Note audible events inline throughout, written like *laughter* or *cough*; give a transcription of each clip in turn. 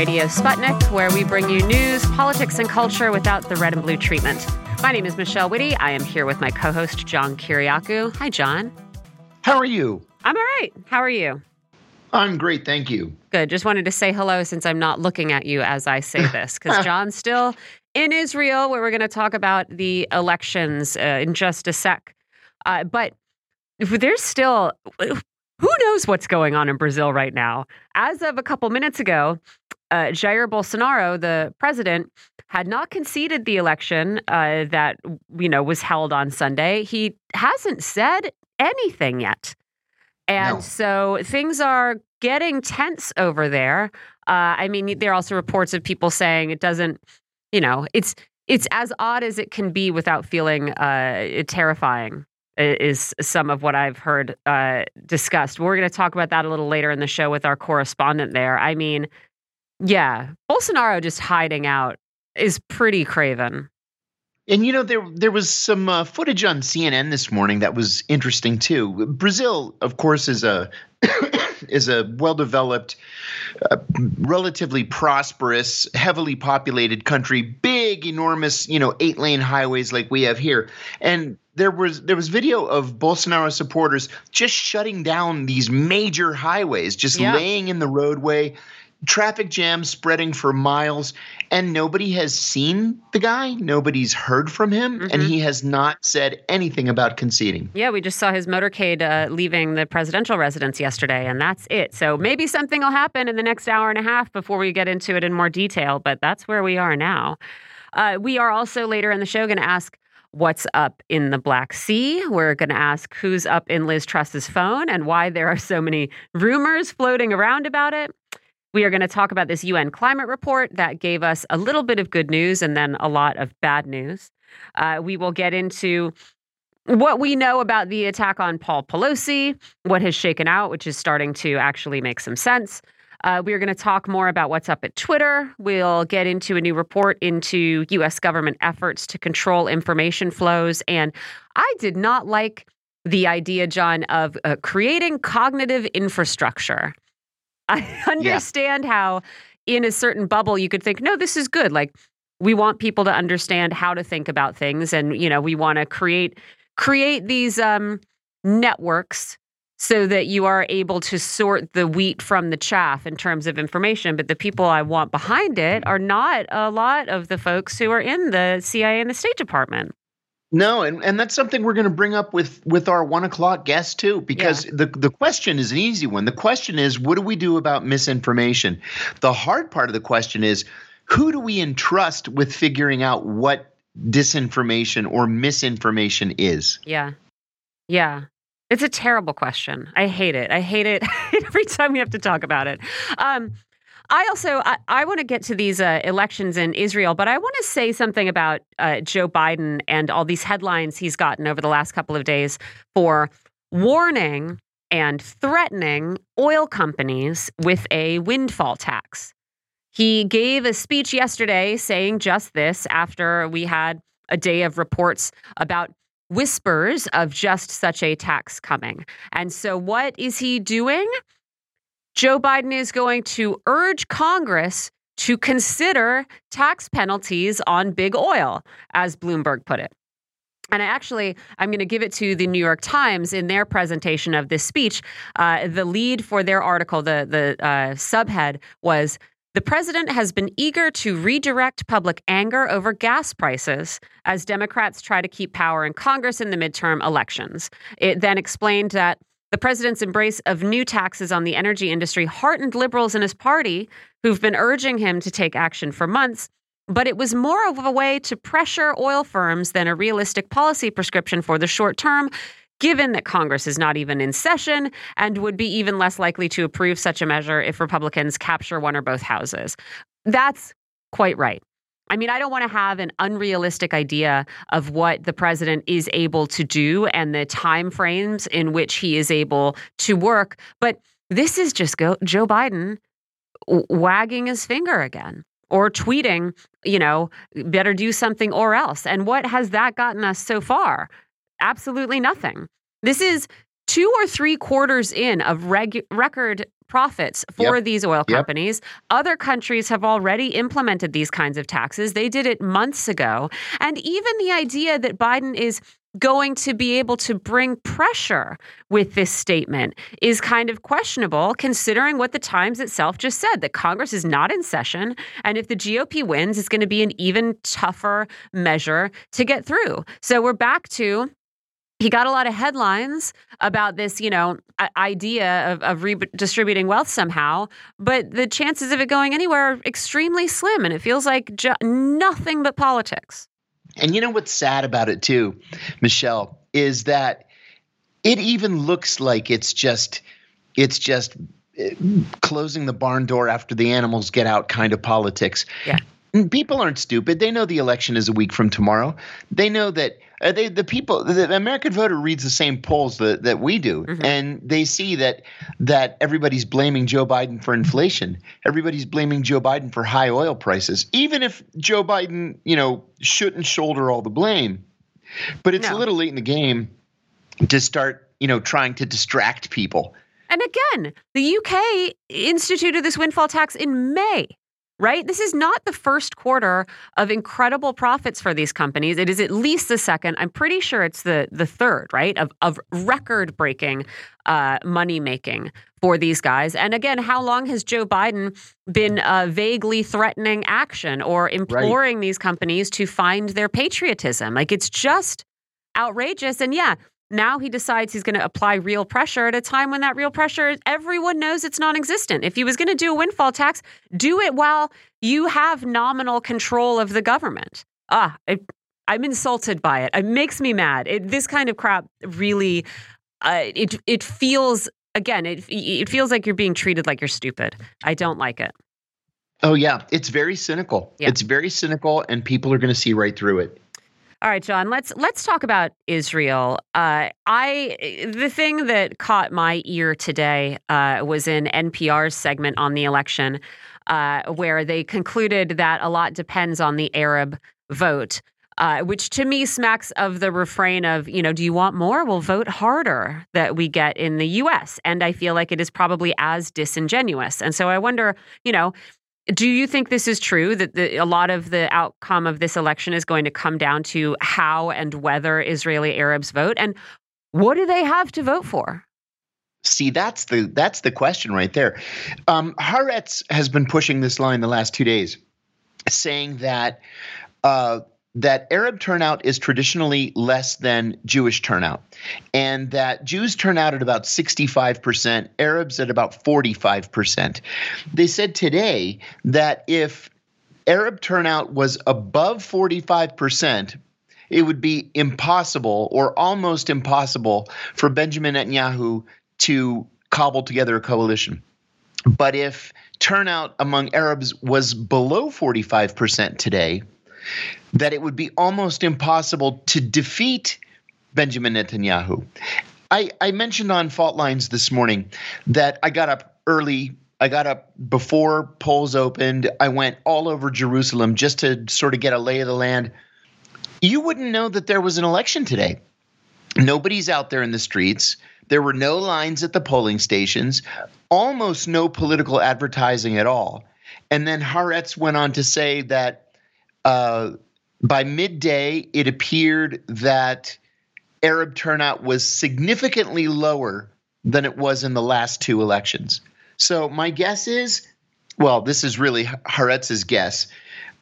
Radio Sputnik, where we bring you news, politics, and culture without the red and blue treatment. My name is Michelle Witte. I am here with my co host, John Kiriakou. Hi, John. How are you? I'm all right. How are you? I'm great, thank you. Good. Just wanted to say hello since I'm not looking at you as I say *laughs* this, because John's still in Israel, where we're going to talk about the elections uh, in just a sec. Uh, but there's still who knows what's going on in Brazil right now? As of a couple minutes ago, uh, Jair Bolsonaro, the president, had not conceded the election uh, that you know was held on Sunday. He hasn't said anything yet, and No. so things are getting tense over there. Uh, I mean, there are also reports of people saying it doesn't, you know, it's it's as odd as it can be without feeling uh, terrifying is some of what I've heard uh, discussed. We're going to talk about that a little later in the show with our correspondent there. I mean, yeah, Bolsonaro just hiding out is pretty craven. And you know there there was some uh, footage on CNN this morning that was interesting too. Brazil, of course, is a *coughs* is a well-developed, uh, relatively prosperous, heavily populated country, big, enormous, you know, eight-lane highways like we have here. And there was there was video of Bolsonaro supporters just shutting down these major highways, just Yeah. laying in the roadway, traffic jams spreading for miles, and nobody has seen the guy, nobody's heard from him, and Mhm. he has not said anything about conceding. Yeah, we just saw his motorcade uh, leaving the presidential residence yesterday, and that's it. So maybe something will happen in the next hour and a half before we get into it in more detail, but that's where we are now. Uh, we are also later in the show going to ask what's up in the Black Sea. We're going to ask who's up in Liz Truss's phone and why there are so many rumors floating around about it. We are going to talk about this UN climate report that gave us a little bit of good news and then a lot of bad news. Uh, we will get into what we know about the attack on Paul Pelosi, what has shaken out, which is starting to actually make some sense. Uh, we are going to talk more about what's up at Twitter. We'll get into a new report into U.S. government efforts to control information flows. And I did not like the idea, John, of uh, creating cognitive infrastructure. I *laughs* understand how, in a certain bubble, you could think, no, this is good. Like, we want people to understand how to think about things, and you know, we want to create create these um, networks so that you are able to sort the wheat from the chaff in terms of information. But the people I want behind it are not a lot of the folks who are in the CIA and the State Department. No, and, and that's something we're going to bring up with with our one o'clock guest too, because the the question is an easy one. The question is, what do we do about misinformation? The hard part of the question is, who do we entrust with figuring out what disinformation or misinformation is? Yeah. Yeah. It's a terrible question. I hate it. I hate it *laughs* every time we have to talk about it. Um, I also I, I want to get to these uh, elections in Israel, but I want to say something about uh, Joe Biden and all these headlines he's gotten over the last couple of days for warning and threatening oil companies with a windfall tax. He gave a speech yesterday saying just this after we had a day of reports about whispers of just such a tax coming. And so, what is he doing? Joe Biden is going to urge Congress to consider tax penalties on big oil, as Bloomberg put it. And I actually, I'm going to give it to the New York Times in their presentation of this speech. Uh, the lead for their article, the the uh, subhead was the president has been eager to redirect public anger over gas prices as Democrats try to keep power in Congress in the midterm elections. It then explained that the president's embrace of new taxes on the energy industry heartened liberals in his party who've been urging him to take action for months. But it was more of a way to pressure oil firms than a realistic policy prescription for the short term, given that Congress is not even in session and would be even less likely to approve such a measure if Republicans capture one or both houses. That's quite right. I mean, I don't want to have an unrealistic idea of what the president is able to do and the time frames in which he is able to work, but this is just go, Joe Biden wagging his finger again or tweeting, you know, better do something or else. And what has that gotten us so far? Absolutely nothing. This is two or three quarters in of reg- record profits for Yep. these oil Yep. companies. Other countries have already implemented these kinds of taxes. They did it months ago. And even the idea that Biden is going to be able to bring pressure with this statement is kind of questionable considering what the Times itself just said that Congress is not in session and if the GOP wins it's going to be an even tougher measure to get through. So we're back to he got a lot of headlines about this, you know, idea of, of redistributing wealth somehow, but the chances of it going anywhere are extremely slim, and it feels like ju- nothing but politics. And you know what's sad about it too, Michelle, is that it even looks like it's just it's just eh, closing the barn door after the animals get out kind of politics. Yeah. People aren't stupid. They know the election is a week from tomorrow. They know that uh, they the people the American voter reads the same polls that, that we do Mhm. and they see that that everybody's blaming Joe Biden for inflation. Everybody's blaming Joe Biden for high oil prices. Even if Joe Biden, you know, shouldn't shoulder all the blame. But it's No. a little late in the game to start, you know, trying to distract people. And again, the UK instituted this windfall tax in May, right? This is not the first quarter of incredible profits for these companies. It is at least the second. I'm pretty sure it's the the third, right? Of of record breaking uh, money making for these guys. And again, how long has Joe Biden been uh, vaguely threatening action or imploring these companies to find their patriotism? Like it's just outrageous. And yeah, now he decides he's going to apply real pressure at a time when that real pressure, everyone knows it's non existent. If he was going to do a windfall tax, do it while you have nominal control of the government. Ah, it, I'm insulted by it. It makes me mad. It, this kind of crap really, uh, it it feels again, it it feels like you're being treated like you're stupid. I don't like it. Oh yeah, it's very cynical. Yeah. It's very cynical and people are going to see right through it. All right, John. Let's let's talk about Israel. Uh, I the thing that caught my ear today uh, was in NPR's segment on the election, uh, where they concluded that a lot depends on the Arab vote. Uh, which to me smacks of the refrain of, you know, do you want more? Well, vote harder that we get in the US. And I feel like it is probably as disingenuous. And so I wonder, you know, do you think this is true that the, a lot of the outcome of this election is going to come down to how and whether Israeli Arabs vote? And what do they have to vote for? See, that's the that's the question right there. Um, Haaretz has been pushing this line the last two days, saying that uh, that Arab turnout is traditionally less than Jewish turnout, and that Jews turn out at about sixty-five percent, Arabs at about forty-five percent. They said today that if Arab turnout was above forty-five percent, it would be impossible or almost impossible for Benjamin Netanyahu to cobble together a coalition. But if turnout among Arabs was below 45% today, that it would be almost impossible to defeat Benjamin Netanyahu. I, I mentioned on Fault Lines this morning that I got up early. I got up before polls opened. I went all over Jerusalem just to sort of get a lay of the land. You wouldn't know that there was an election today. Nobody's out there in the streets. There were no lines at the polling stations, almost no political advertising at all. And then Haaretz went on to say that uh, by midday, it appeared that Arab turnout was significantly lower than it was in the last two elections. So my guess is, well, this is really Haaretz's guess.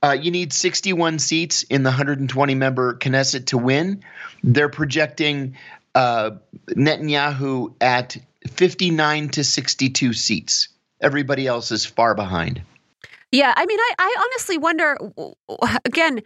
Uh, you need 61 seats in the 120 member Knesset to win. They're projecting uh, Netanyahu at 59 to 62 seats. Everybody else is far behind. Yeah, I mean, I, I honestly wonder. Again,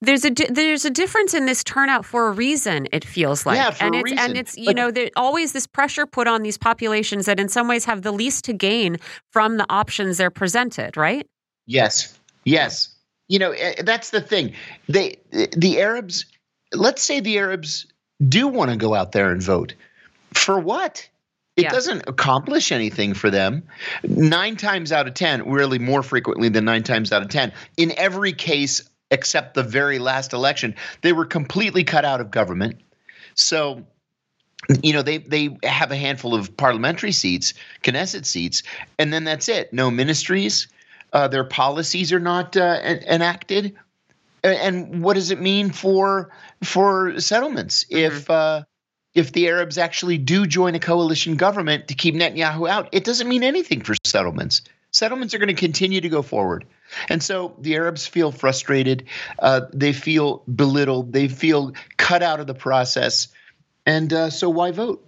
there's a di- there's a difference in this turnout for a reason. It feels like, Yeah, for and a it's and it's you But- know there's always this pressure put on these populations that in some ways have the least to gain from the options they're presented. Right? Yes. Yes. You know, eh, that's the thing. They the Arabs, let's say the Arabs do want to go out there and vote. For what? It Yeah. doesn't accomplish anything for them. 9 times out of 10, really more frequently than 9 times out of 10, in every case except the very last election, they were completely cut out of government. So you know they they have a handful of parliamentary seats, Knesset seats, and then that's it. No ministries. Uh, their policies are not uh, enacted. And what does it mean for for settlements mm-hmm. if uh, if the Arabs actually do join a coalition government to keep Netanyahu out? It doesn't mean anything for settlements. Settlements are going to continue to go forward. And so the Arabs feel frustrated. Uh, they feel belittled. They feel cut out of the process. And uh, so why vote?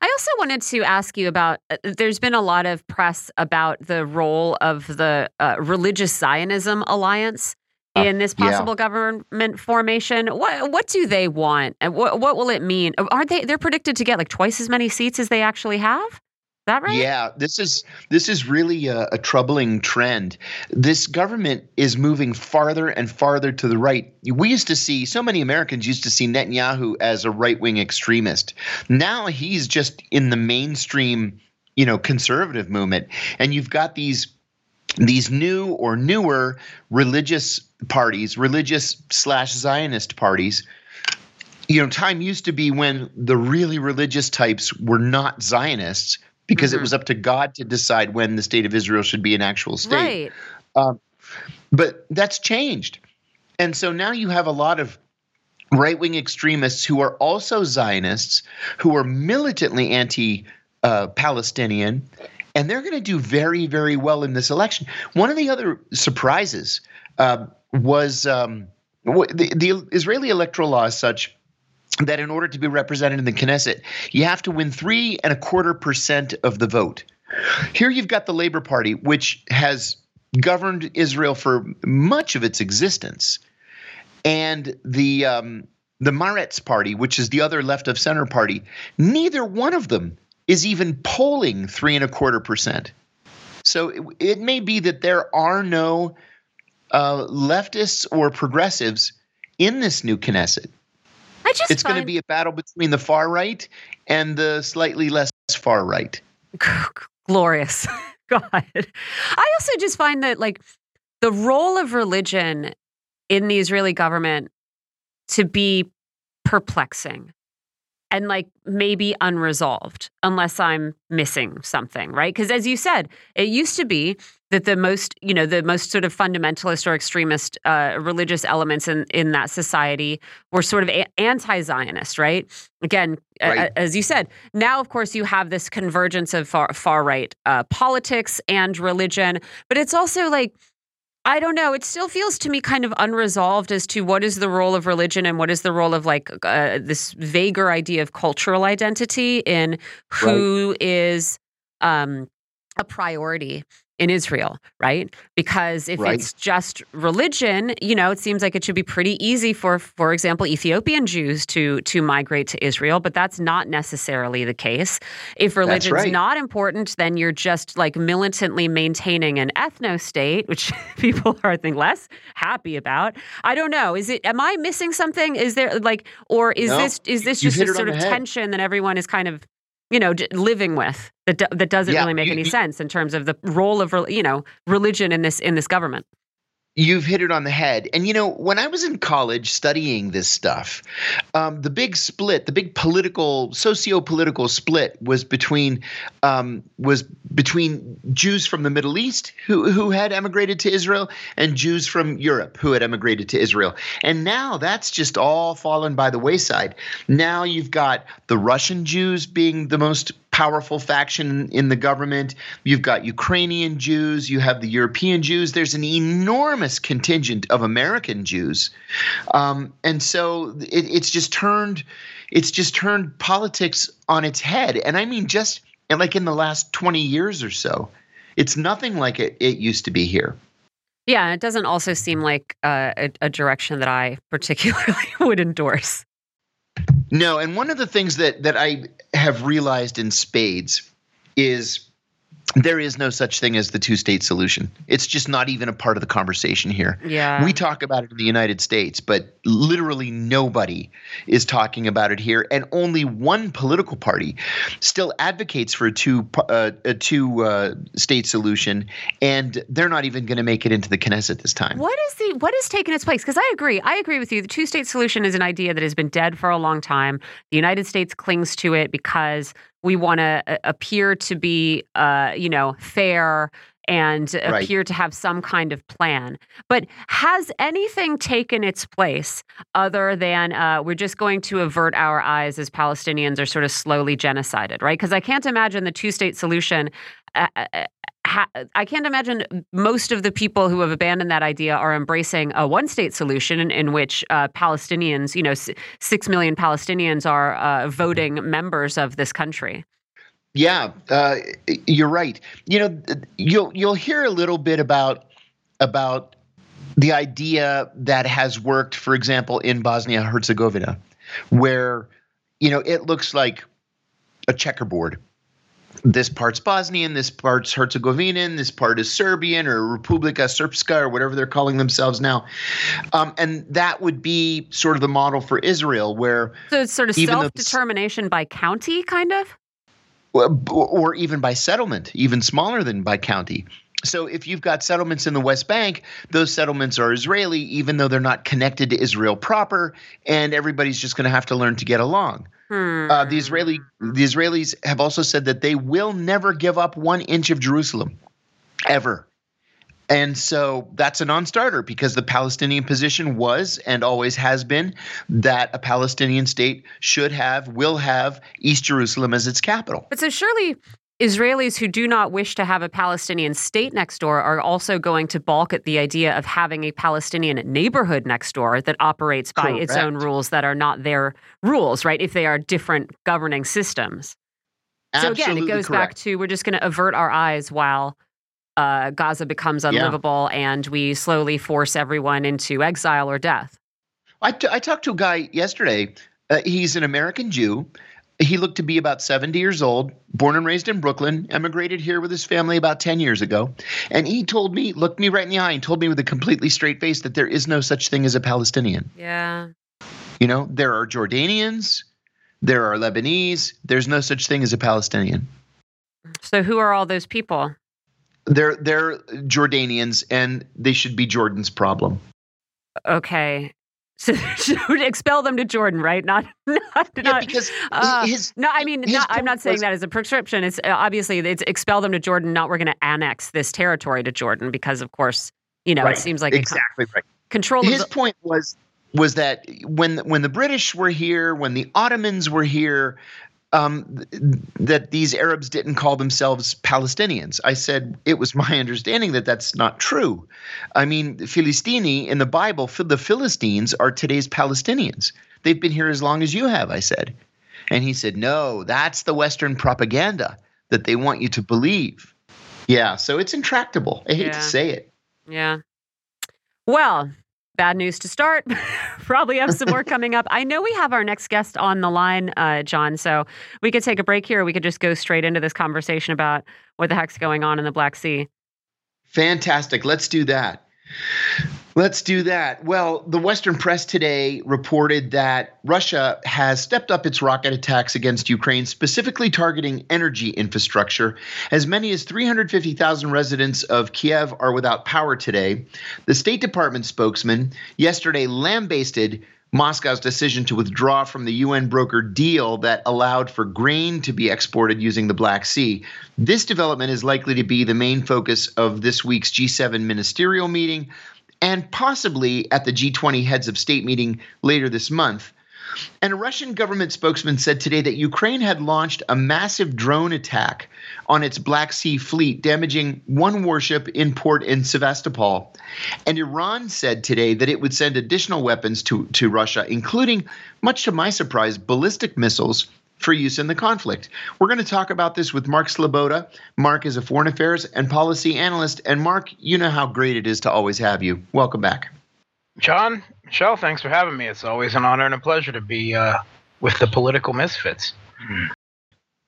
I also wanted to ask you about uh, there's been a lot of press about the role of the uh, Religious Zionism Alliance uh, in this possible yeah. government formation. What what do they want and what what will it mean? Aren't they they're predicted to get like twice as many seats as they actually have? That right? Yeah, this is this is really a, a, troubling trend. This government is moving farther and farther to the right. We used to see so many Americans used to see Netanyahu as a right-wing extremist. Now he's just in the mainstream, you know, conservative movement, and you've got these these new or newer religious parties, religious slash Zionist parties you know, time used to be when the really religious types were not Zionists because mm-hmm. it was up to God to decide when the state of Israel should be an actual state. Right. Um, but that's changed. And so now you have a lot of right wing extremists who are also Zionists, who are militantly anti uh, Palestinian, and they're going to do very, very well in this election. One of the other surprises uh, was um, the, the Israeli electoral law is such that in order to be represented in the Knesset, you have to win three and a quarter percent of the vote. Here you've got the Labor Party, which has governed Israel for much of its existence, and the um, the Meretz Party, which is the other left of center party. Neither one of them is even polling three and a quarter percent. So it, it may be that there are no uh, leftists or progressives in this new Knesset. I just it's going to be a battle between the far right and the slightly less far right. Glorious. *laughs* God. I also just find that like the role of religion in the Israeli government to be perplexing and like maybe unresolved unless I'm missing something, right? Because as you said, it used to be that the most, you know, the most sort of fundamentalist or extremist uh, religious elements in in that society were sort of a- anti-Zionist, right? Again, right. A- as you said, now of course you have this convergence of far far right uh, politics and religion, but it's also like I don't know. It still feels to me kind of unresolved as to what is the role of religion and what is the role of like uh, this vaguer idea of cultural identity in who right. is um, a priority in Israel, right? Because if right. it's just religion, you know, it seems like it should be pretty easy for, for example, Ethiopian Jews to to migrate to Israel, but that's not necessarily the case. If religion's right. not important, then you're just like militantly maintaining an ethno state, which *laughs* people are I think less happy about. I don't know. Is it? Am I missing something? Is there like, or is no, this is this just a sort of head. tension that everyone is kind of you know, living with that that doesn't yeah, really make you, any you, sense in terms of the role of you know religion in this in this government. You've hit it on the head. And you know, when I was in college studying this stuff, um, the big split, the big political, socio-political split was between um, was between Jews from the Middle East who who had emigrated to Israel and Jews from Europe who had emigrated to Israel. And now that's just all fallen by the wayside. Now you've got the Russian Jews being the most powerful faction in the government. You've got Ukrainian Jews, you have the European Jews. There's an enormous contingent of American Jews, um, and so it, it's just turned it's just turned politics on its head. And I mean, just like in the last 20 years or so, it's nothing like it, it used to be here. Yeah, it doesn't also seem like uh, a, a direction that I particularly *laughs* would endorse. No, and one of the things that that I have realized in spades is there is no such thing as the two state solution. It's just not even a part of the conversation here. Yeah. We talk about it in the United States, but literally nobody is talking about it here. And only one political party still advocates for a two, uh, a two uh, state solution. And they're not even going to make it into the Knesset this time. What is the what is taking its place? Because I agree. I agree with you. The two state solution is an idea that has been dead for a long time. The United States clings to it because we want to uh, appear to be, uh, you know, fair and Right. appear to have some kind of plan. But has anything taken its place other than uh, we're just going to avert our eyes as Palestinians are sort of slowly genocided, right? Because I can't imagine the two state solution. Ha- I can't imagine most of the people who have abandoned that idea are embracing a one state solution in, in which uh, Palestinians, you know, s- six million Palestinians are uh, voting members of this country. Yeah, uh, you're right. You know, you'll you'll hear a little bit about about the idea that has worked, for example, in Bosnia Herzegovina, where you know it looks like a checkerboard. This part's Bosnian, this part's Herzegovinian, this part is Serbian or Republika Srpska or whatever they're calling themselves now, um, and that would be sort of the model for Israel, where So it's sort of self determination by county, kind of. or or even by settlement, even smaller than by county. So if you've got settlements in the West Bank, those settlements are Israeli, even though they're not connected to Israel proper, and everybody's just going to have to learn to get along. Hmm. Uh, the Israeli the Israelis have also said that they will never give up one inch of Jerusalem, ever. And so that's a non-starter because the Palestinian position was and always has been that a Palestinian state should have, will have East Jerusalem as its capital. But so surely Israelis who do not wish to have a Palestinian state next door are also going to balk at the idea of having a Palestinian neighborhood next door that operates by its own rules that are not their rules, right? If they are different governing systems. So again, it Absolutely goes back to we're just going to avert our eyes while uh, Gaza becomes unlivable and we slowly force everyone into exile or death. I, t- I talked to a guy yesterday. Uh, he's an American Jew. He looked to be about 70 years old, born and raised in Brooklyn, emigrated here with his family about 10 years ago. And he told me, looked me right in the eye, and told me with a completely straight face that there is no such thing as a Palestinian. Yeah. You know, there are Jordanians, there are Lebanese, there's no such thing as a Palestinian. So who are all those people? They're, they're Jordanians, and they should be Jordan's problem. Okay. So *laughs* expel them to Jordan, right? Not, *laughs* not, Yeah, not. because uh, his, No, I mean, not, I'm not saying was- that as a prescription. It's uh, obviously it's expel them to Jordan. Not we're going to annex this territory to Jordan because, of course, you know, Right. it seems like a con- exactly right. control his the, point was was that when when the British were here, when the Ottomans were here, um, th- that these Arabs didn't call themselves Palestinians. I said it was my *laughs* understanding that that's not true. I mean, Philistini in the Bible, the Philistines are today's Palestinians. They've been here as long as you have. I said, and he said, no, that's the Western propaganda that they want you to believe. Yeah, so it's intractable. I hate Yeah. to say it. yeah. Well, bad news to start. *laughs* Probably have some more coming up. I know we have our next guest on the line, uh, John. So we could take a break here. We could just go straight into this conversation about what the heck's going on in the Black Sea. Fantastic. Let's do that. Let's do that. Well, the Western press today reported that Russia has stepped up its rocket attacks against Ukraine, specifically targeting energy infrastructure. As many as 350,000 residents of Kiev are without power today. The State Department spokesman yesterday lambasted Moscow's decision to withdraw from the UN broker deal that allowed for grain to be exported using the Black Sea. This development is likely to be the main focus of this week's G7 ministerial meeting and possibly at the G20 heads of state meeting later this month. And a Russian government spokesman said today that Ukraine had launched a massive drone attack on its Black Sea fleet, damaging one warship in port in Sevastopol. And Iran said today that it would send additional weapons to, to Russia, including, much to my surprise, ballistic missiles for use in the conflict. We're going to talk about this with Mark Sleboda. Mark is a foreign affairs and policy analyst. And Mark, you know how great it is to always have you. Welcome back. John, Michelle, thanks for having me. It's always an honor and a pleasure to be uh, with the political misfits.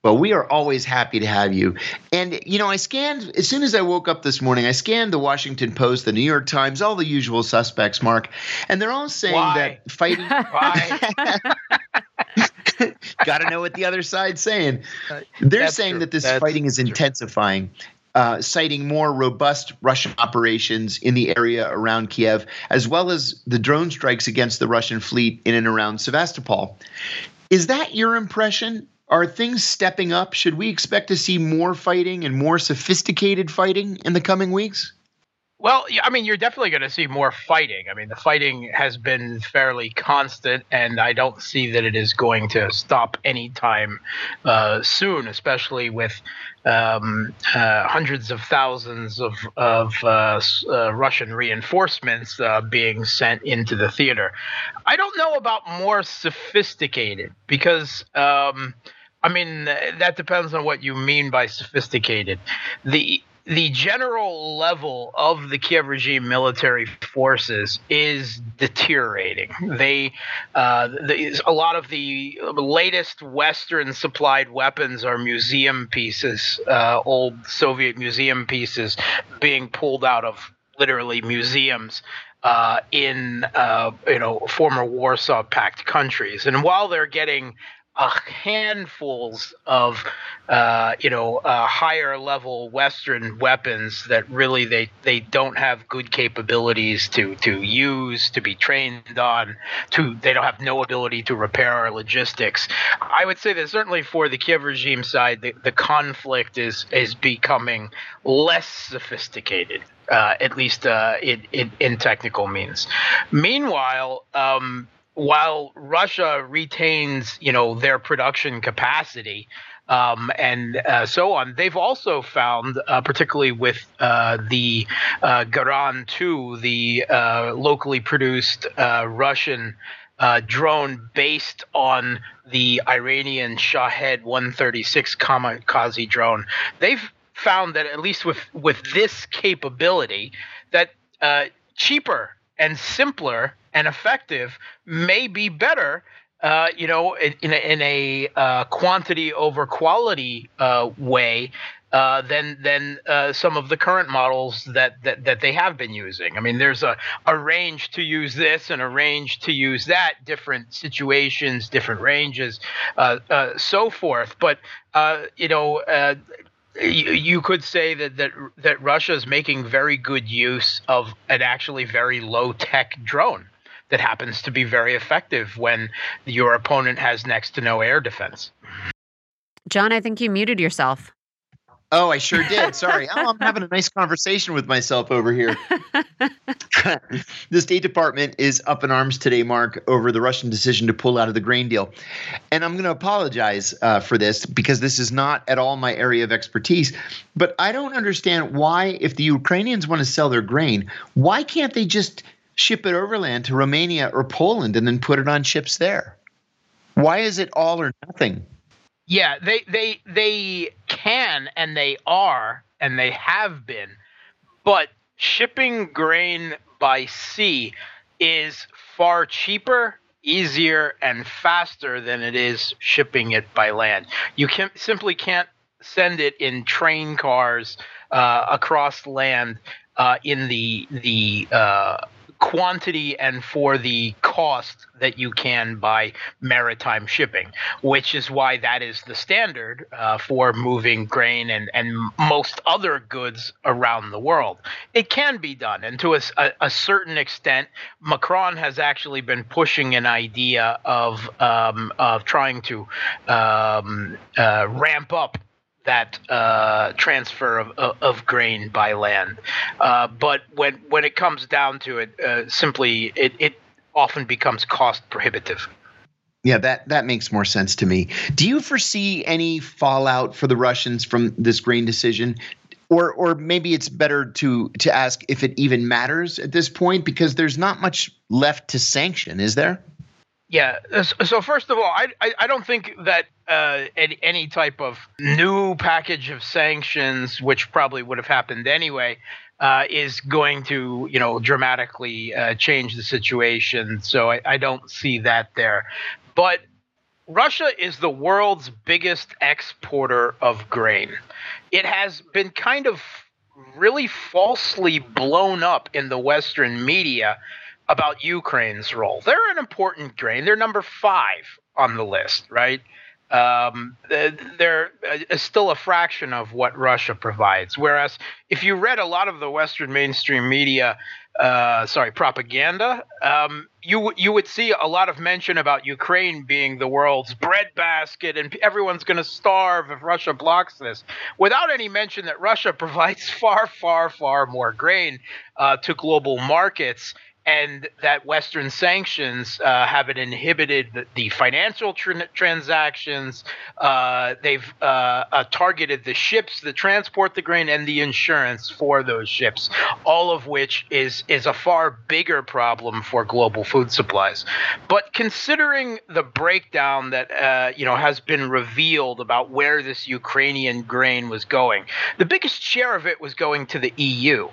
Well, we are always happy to have you. And, you know, I scanned, as soon as I woke up this morning, I scanned the Washington Post, the New York Times, all the usual suspects, Mark, and they're all saying Why? that fighting. *laughs* *laughs* *laughs* Got to know what the other side's saying. They're That's saying true. that this That's fighting is true. intensifying, uh, citing more robust Russian operations in the area around Kiev, as well as the drone strikes against the Russian fleet in and around Sevastopol. Is that your impression? Are things stepping up? Should we expect to see more fighting and more sophisticated fighting in the coming weeks? Well, I mean, you're definitely going to see more fighting. I mean, the fighting has been fairly constant, and I don't see that it is going to stop anytime uh, soon, especially with um, uh, hundreds of thousands of, of uh, uh, Russian reinforcements uh, being sent into the theater. I don't know about more sophisticated because. Um, I mean, that depends on what you mean by sophisticated. The the general level of the Kiev regime military forces is deteriorating. They, uh, the, a lot of the latest Western supplied weapons are museum pieces, uh, old Soviet museum pieces being pulled out of literally museums uh, in uh, you know former Warsaw Pact countries, and while they're getting a handfuls of uh, you know uh, higher level Western weapons that really they they don't have good capabilities to to use to be trained on to they don't have no ability to repair our logistics. I would say that certainly for the Kiev regime side, the, the conflict is is becoming less sophisticated. Uh, at least uh, in, in, in technical means. Meanwhile, um, while Russia retains, you know, their production capacity um, and uh, so on, they've also found, uh, particularly with uh, the uh, Geran 2, the uh, locally produced uh, Russian. Drone based on the Iranian Shahed 136 kamikaze drone. They've found that at least with with this capability, that cheaper and simpler and effective may be better. Uh, you know, in, a, in a uh, quantity over quality uh, way uh, than than uh, some of the current models that, that that they have been using. I mean, there's a, a range to use this and a range to use that, different situations, different ranges, uh, so forth. But you know. You could say that, that that Russia is making very good use of an actually very low tech drone that happens to be very effective when your opponent has next to no air defense. John, I think you muted yourself. Oh, I sure did. *laughs* Sorry. Oh, I'm having a nice conversation with myself over here. *laughs* the State Department is up in arms today, Mark, over the Russian decision to pull out of the grain deal. And I'm going to apologize uh, for this because this is not at all my area of expertise. But I don't understand why, if the Ukrainians want to sell their grain, why can't they just ship it overland to Romania or Poland and then put it on ships there? Why is it all or nothing? Yeah, they they they can and they are and they have been, but shipping grain by sea is far cheaper, easier, and faster than it is shipping it by land. You can simply can't send it in train cars uh, across land uh, in the the uh, quantity and for the cost that you can by maritime shipping, which is why that is the standard uh, for moving grain and, and most other goods around the world. It can be done, and to a, a, certain extent, Macron has actually been pushing an idea of um, of trying to um, uh, ramp up that uh, transfer of, of, grain by land. Uh, but when when it comes down to it, uh, simply it, it often becomes cost prohibitive. Yeah, that that makes more sense to me. Do you foresee any fallout for the Russians from this grain decision? Or or maybe it's better to to ask if it even matters at this point because there's not much left to sanction, is there? Yeah. So first of all, I I, I don't think that uh, any, any type of new package of sanctions, which probably would have happened anyway, uh, is going to you know dramatically uh, change the situation. So I, I don't see that there. But Russia is the world's biggest exporter of grain. It has been kind of really falsely blown up in the Western media about Ukraine's role. They're an important grain. They're number five on the list, right? Um, they're uh, still a fraction of what Russia provides. Whereas if you read a lot of the Western mainstream media, uh, sorry, propaganda, um, you you would see a lot of mention about Ukraine being the world's breadbasket and everyone's going to starve if Russia blocks this, without any mention that Russia *laughs* provides far, far, far more grain uh, to global markets and that Western sanctions uh, have inhibited the, the financial tr- transactions. Uh, they've uh, uh, targeted the ships that transport the grain and the insurance for those ships, all of which is is a far bigger problem for global food supplies. But considering the breakdown that uh, you know has been revealed about where this Ukrainian grain was going, the biggest share of it was going to the EU.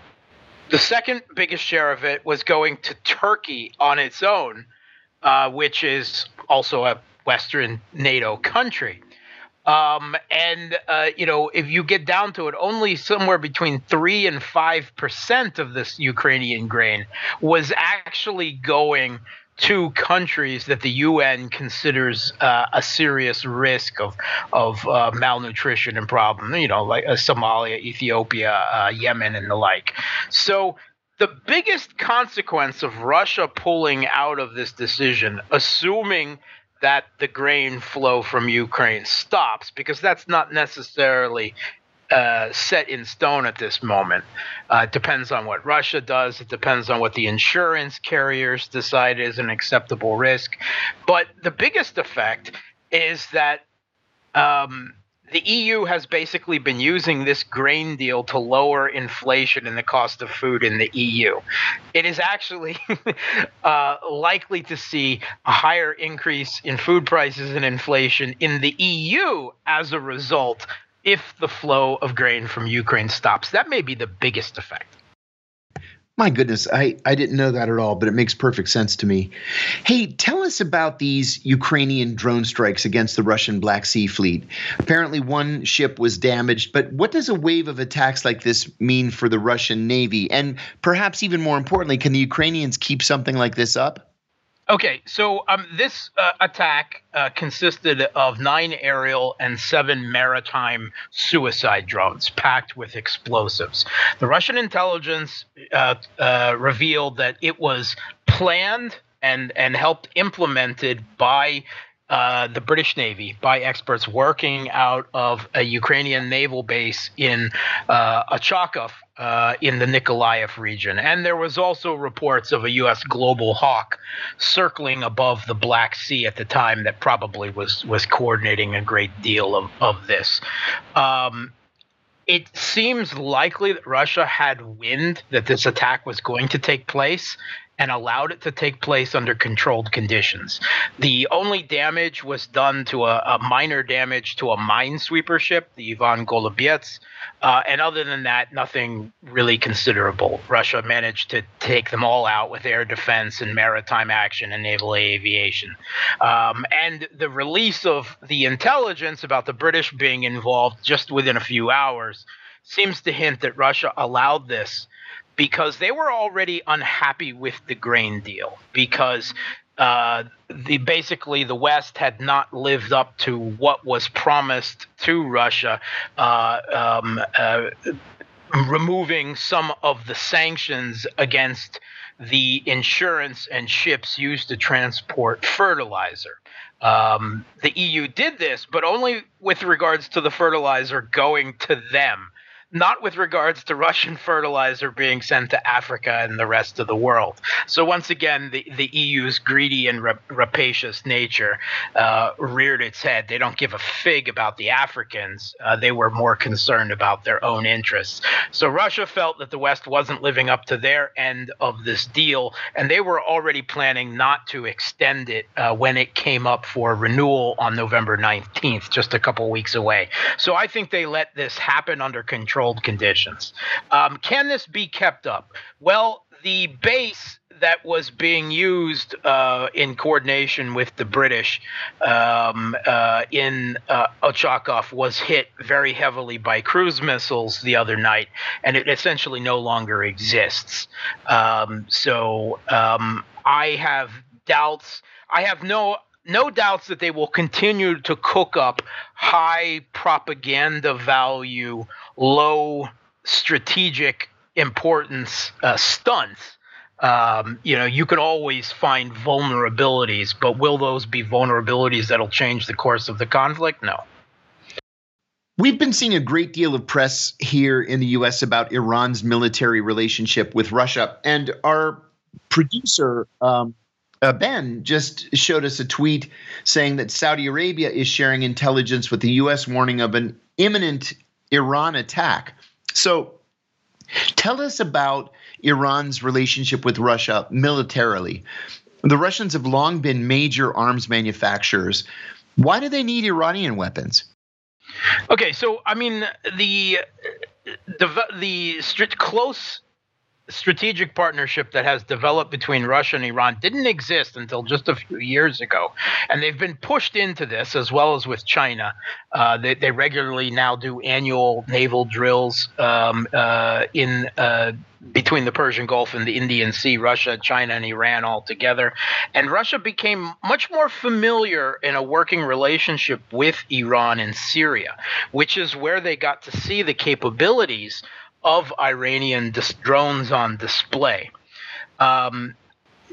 The second biggest share of it was going to Turkey on its own, uh, which is also a Western NATO country. Um, and uh, you know, if you get down to it, only somewhere between three and five percent of this Ukrainian grain was actually going two countries that the UN considers uh, a serious risk of of uh, malnutrition and problem. You know, like uh, Somalia, Ethiopia, uh, Yemen, and the like. So. The biggest consequence of Russia pulling out of this decision, assuming that the grain flow from Ukraine stops, because that's not necessarily uh, set in stone at this moment. Uh, it depends on what Russia does. It depends on what the insurance carriers decide is an acceptable risk. But the biggest effect is that um, the EU has basically been using this grain deal to lower inflation and the cost of food in the EU. It is actually *laughs* uh, likely to see a higher increase in food prices and inflation in the EU as a result if the flow of grain from Ukraine stops. That may be the biggest effect. My goodness, I, I didn't know that at all, but it makes perfect sense to me. Hey, tell us about these Ukrainian drone strikes against the Russian Black Sea Fleet. Apparently, one ship was damaged, but what does a wave of attacks like this mean for the Russian Navy? And perhaps even more importantly, can the Ukrainians keep something like this up? Okay, so um, this uh, attack uh, consisted of nine aerial and seven maritime suicide drones packed with explosives. The Russian intelligence uh, uh revealed that it was planned and and helped implemented by uh, the British Navy by experts working out of a Ukrainian naval base in uh, Ochakov uh, in the Nikolaev region. And there was also reports of a U.S. global hawk circling above the Black Sea at the time that probably was was coordinating a great deal of, of this. Um, it seems likely that Russia had wind that this attack was going to take place and allowed it to take place under controlled conditions. The only damage was done to a, a minor damage to a minesweeper ship, the Ivan Golubyets, uh, and other than that, nothing really considerable. Russia managed to take them all out with air defense and maritime action and naval aviation. Um, and the release of the intelligence about the British being involved just within a few hours seems to hint that Russia allowed this because they were already unhappy with the grain deal because uh, the basically the West had not lived up to what was promised to Russia, uh, um, uh, removing some of the sanctions against the insurance and ships used to transport fertilizer. Um, the EU did this, but only with regards to the fertilizer going to them not with regards to Russian fertilizer being sent to Africa and the rest of the world. So once again, the, the EU's greedy and rapacious nature uh, reared its head. They don't give a fig about the Africans. Uh, they were more concerned about their own interests. So Russia felt that the West wasn't living up to their end of this deal, and they were already planning not to extend it uh, when it came up for renewal on November 19th, just a couple weeks away. So I think they let this happen under control controlled conditions. Um, can this be kept up? Well, the base that was being used uh, in coordination with the British um, uh, in uh, Ochakov was hit very heavily by cruise missiles the other night, and it essentially no longer exists. Um, so um, I have doubts. I have no no doubts that they will continue to cook up high propaganda value, low strategic importance uh, stunts. Um, you know, you can always find vulnerabilities, but will those be vulnerabilities that'll change the course of the conflict? No. We've been seeing a great deal of press here in the US about Iran's military relationship with Russia. And our producer, um, uh, Ben just showed us a tweet saying that Saudi Arabia is sharing intelligence with the U.S., warning of an imminent Iran attack. So, tell us about Iran's relationship with Russia militarily. The Russians have long been major arms manufacturers. Why do they need Iranian weapons? Okay, so I mean the the the strict close strategic partnership that has developed between Russia and Iran didn't exist until just a few years ago. And they've been pushed into this as well as with China. Uh, they, they, regularly now do annual naval drills um, uh, in. Uh, between the Persian Gulf and the Indian Sea, Russia, China, and Iran all together. And Russia became much more familiar in a working relationship with Iran and Syria, which is where they got to see the capabilities of Iranian dis- drones on display. Um,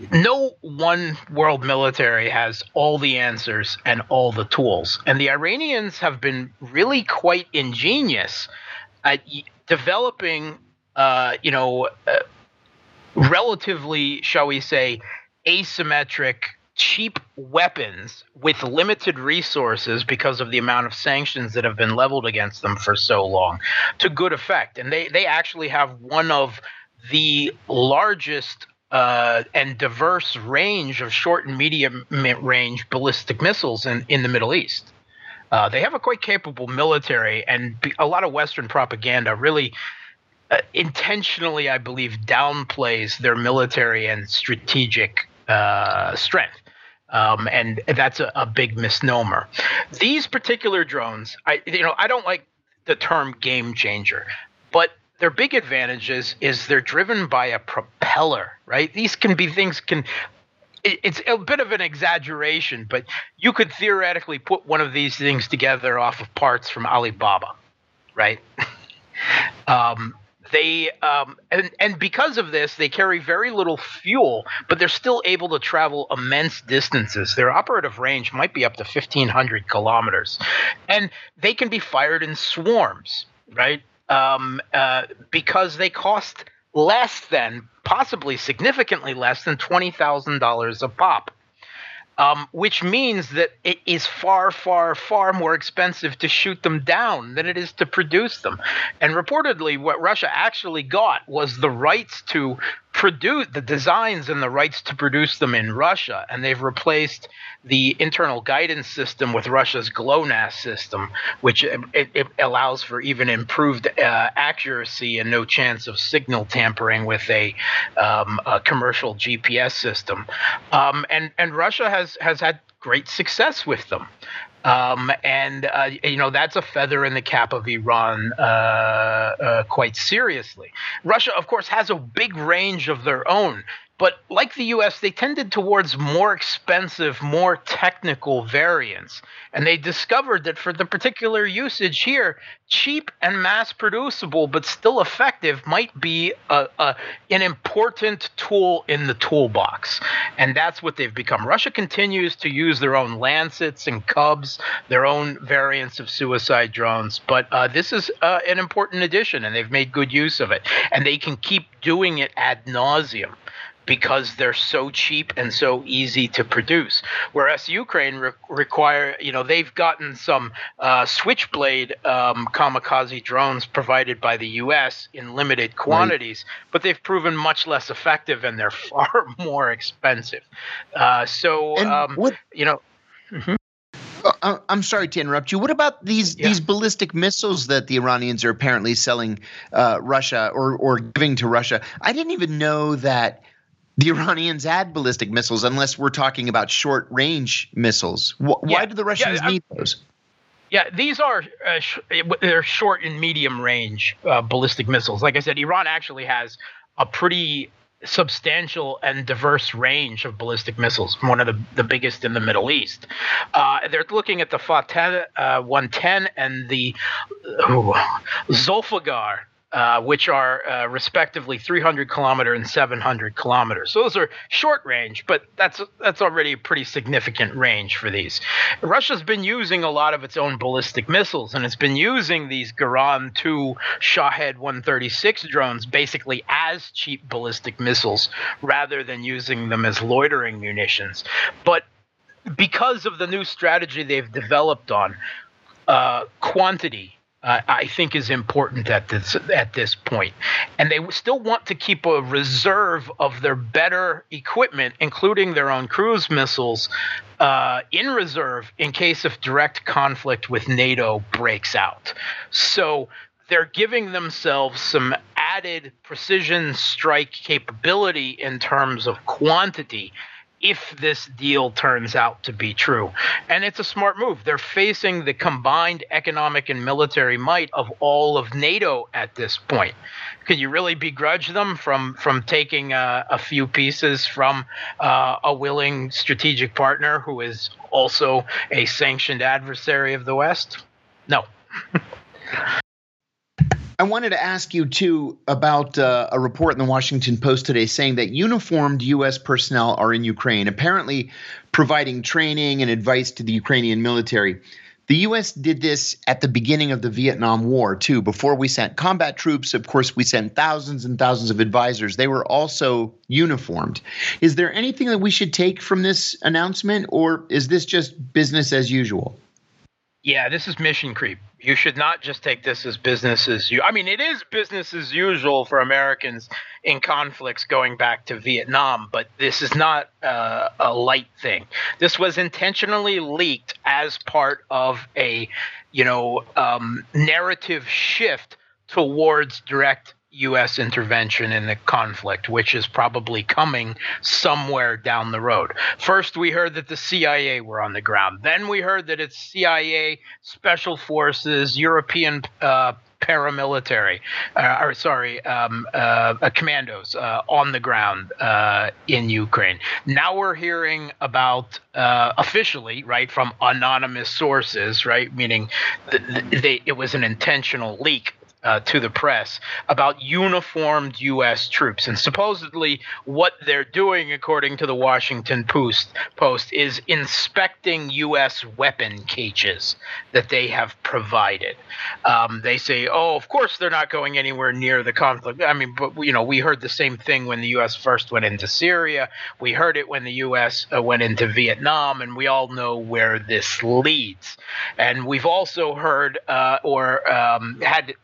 no one world military has all the answers and all the tools. And the Iranians have been really quite ingenious at developing, uh, you know, uh, relatively, shall we say, asymmetric cheap weapons with limited resources because of the amount of sanctions that have been leveled against them for so long to good effect. And they, they actually have one of the largest uh, and diverse range of short and medium range ballistic missiles in, in the Middle East. Uh, they have a quite capable military, and a lot of Western propaganda really uh, intentionally, I believe, downplays their military and strategic uh, strength. Um, and that's a, a, big misnomer. These particular drones, I you know, I don't like the term game changer, but their big advantages is they're driven by a propeller, right? These can be things can it's a bit of an exaggeration, but you could theoretically put one of these things together off of parts from Alibaba, right? *laughs* um, they um, and and because of this, they carry very little fuel, but they're still able to travel immense distances. Their operative range might be up to fifteen hundred kilometers, and they can be fired in swarms, right? Um, uh, because they cost less than, possibly significantly less than twenty thousand dollars a pop um, which means that it is far, far, far more expensive to shoot them down than it is to produce them. And reportedly, what Russia actually got was the rights to produce the designs and the rights to produce them in Russia, and they've replaced the internal guidance system with Russia's GLONASS system, which it, it allows for even improved uh, accuracy and no chance of signal tampering with a, um, a commercial GPS system. Um, and and Russia has has had great success with them. Um, and uh, you know that's a feather in the cap of Iran, uh, uh, quite seriously. Russia, of course, has a big range of their own. But like the US, they tended towards more expensive, more technical variants. And they discovered that for the particular usage here, cheap and mass producible, but still effective, might be a, a, an important tool in the toolbox. And that's what they've become. Russia continues to use their own Lancets and Cubs, their own variants of suicide drones. But uh, this is uh, an important addition, and they've made good use of it. And they can keep doing it ad nauseum because they're so cheap and so easy to produce. Whereas Ukraine re- require, you know, they've gotten some uh, Switchblade um, kamikaze drones provided by the U.S. in limited quantities, right. but they've proven much less effective and they're *laughs* far more expensive. Uh, so, um, what, you know. Mm-hmm. Uh, I'm sorry to interrupt you. What about these yeah. these ballistic missiles that the Iranians are apparently selling uh, Russia or or giving to Russia? I didn't even know that the Iranians had ballistic missiles unless we're talking about short range missiles. Why yeah. do the Russians yeah, need those? Yeah, these are uh, sh- they're short and medium range uh, ballistic missiles. Like I said, Iran actually has a pretty substantial and diverse range of ballistic missiles, one of the, the biggest in the Middle East. Uh, they're looking at the Fateh uh, 110 and the uh, Zolfaghar uh, which are uh, respectively 300 kilometer and 700 kilometers. So those are short range, but that's that's already a pretty significant range for these. Russia's been using a lot of its own ballistic missiles, and it's been using these Geran 2 Shahed 136 drones basically as cheap ballistic missiles rather than using them as loitering munitions. But because of the new strategy they've developed on uh, quantity uh, I think is important at this at this point. And they still want to keep a reserve of their better equipment, including their own cruise missiles, uh, in reserve in case of direct conflict with NATO breaks out. So they're giving themselves some added precision strike capability in terms of quantity if this deal turns out to be true. And it's a smart move. They're facing the combined economic and military might of all of NATO at this point. Can you really begrudge them from from taking uh, a few pieces from uh, a willing strategic partner who is also a sanctioned adversary of the West? No. *laughs* I wanted to ask you too about uh, a report in the Washington Post today saying that uniformed U.S. personnel are in Ukraine, apparently providing training and advice to the Ukrainian military. The U.S. did this at the beginning of the Vietnam War, too. Before we sent combat troops, of course, we sent thousands and thousands of advisors. They were also uniformed. Is there anything that we should take from this announcement, or is this just business as usual? Yeah, this is mission creep. You should not just take this as business as you. I mean, it is business as usual for Americans in conflicts going back to Vietnam, but this is not uh, a light thing. This was intentionally leaked as part of a, you know, um, narrative shift towards direct U.S. intervention in the conflict, which is probably coming somewhere down the road. First, we heard that the CIA were on the ground. Then we heard that it's CIA, special forces, European uh, paramilitary, uh, or sorry, um, uh, commandos uh, on the ground uh, in Ukraine. Now we're hearing about uh, officially, right, from anonymous sources, right, meaning they, it was an intentional leak uh, to the press about uniformed U.S. troops. And supposedly, what they're doing, according to the Washington Post, Post is inspecting U.S. weapon caches that they have provided. Um, they say, oh, of course they're not going anywhere near the conflict. I mean, but you know, we heard the same thing when the U.S. first went into Syria. We heard it when the U.S. Uh, went into Vietnam, and we all know where this leads. And we've also heard uh, or um, had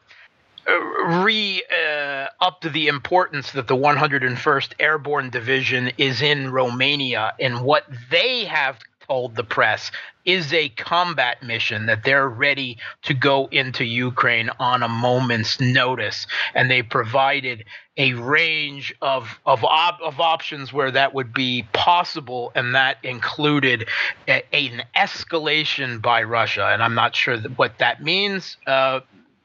re uh, upped the importance that the 101st Airborne Division is in Romania and what they have told the press is a combat mission that they're ready to go into Ukraine on a moment's notice. And they provided a range of of, op- of options where that would be possible and that included a, an escalation by Russia. And I'm not sure what that means uh,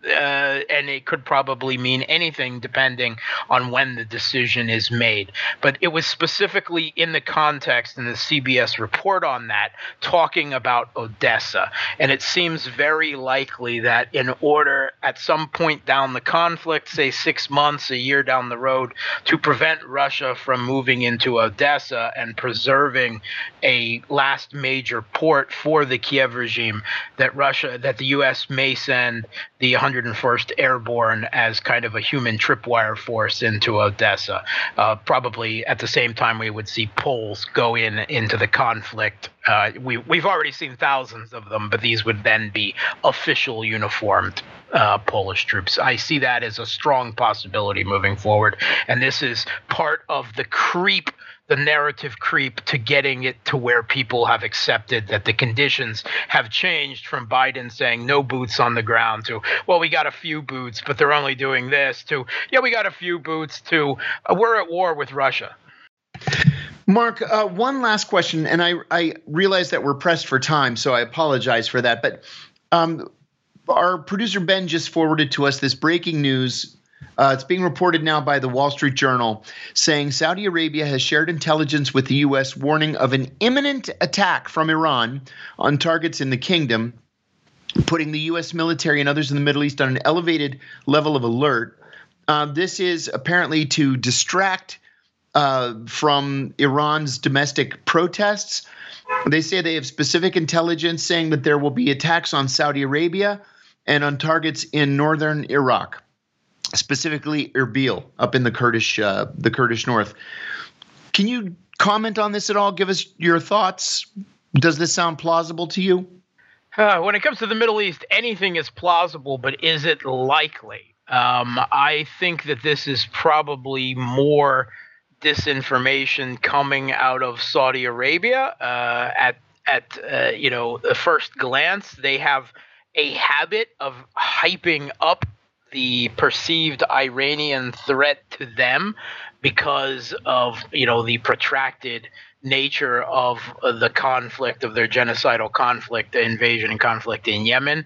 uh, and it could probably mean anything depending on when the decision is made. But it was specifically in the context in the CBS report on that, talking about Odessa. And it seems very likely that in order at some point down the conflict, say six months, a year down the road, to prevent Russia from moving into Odessa and preserving a last major port for the Kiev regime, that Russia, that the U.S. may send the 101st Airborne as kind of a human tripwire force into Odessa. Uh, probably at the same time we would see Poles go in into the conflict. Uh, we we've already seen thousands of them, but these would then be official uniformed uh, Polish troops. I see that as a strong possibility moving forward, and this is part of the creep the narrative creep to getting it to where people have accepted that the conditions have changed from Biden saying no boots on the ground to, well, we got a few boots, but they're only doing this to, yeah, we got a few boots to, uh, we're at war with Russia. Mark, uh, one last question, and I, I realize that we're pressed for time, so I apologize for that. But um, our producer Ben just forwarded to us this breaking news. Uh, it's being reported now by the Wall Street Journal saying Saudi Arabia has shared intelligence with the U.S. warning of an imminent attack from Iran on targets in the kingdom, putting the U.S. military and others in the Middle East on an elevated level of alert. Uh, this is apparently to distract uh, from Iran's domestic protests. They say they have specific intelligence saying that there will be attacks on Saudi Arabia and on targets in northern Iraq, specifically Erbil, up in the Kurdish uh, the Kurdish north. Can you comment on this at all? Give us your thoughts. Does this sound plausible to you? Uh, when it comes to the Middle East, anything is plausible, but is it likely? Um, I think that this is probably more disinformation coming out of Saudi Arabia. Uh, at at uh, you know the first glance, they have a habit of hyping up the perceived Iranian threat to them because of you know the protracted nature of uh, the conflict of their genocidal conflict, the invasion and conflict in Yemen.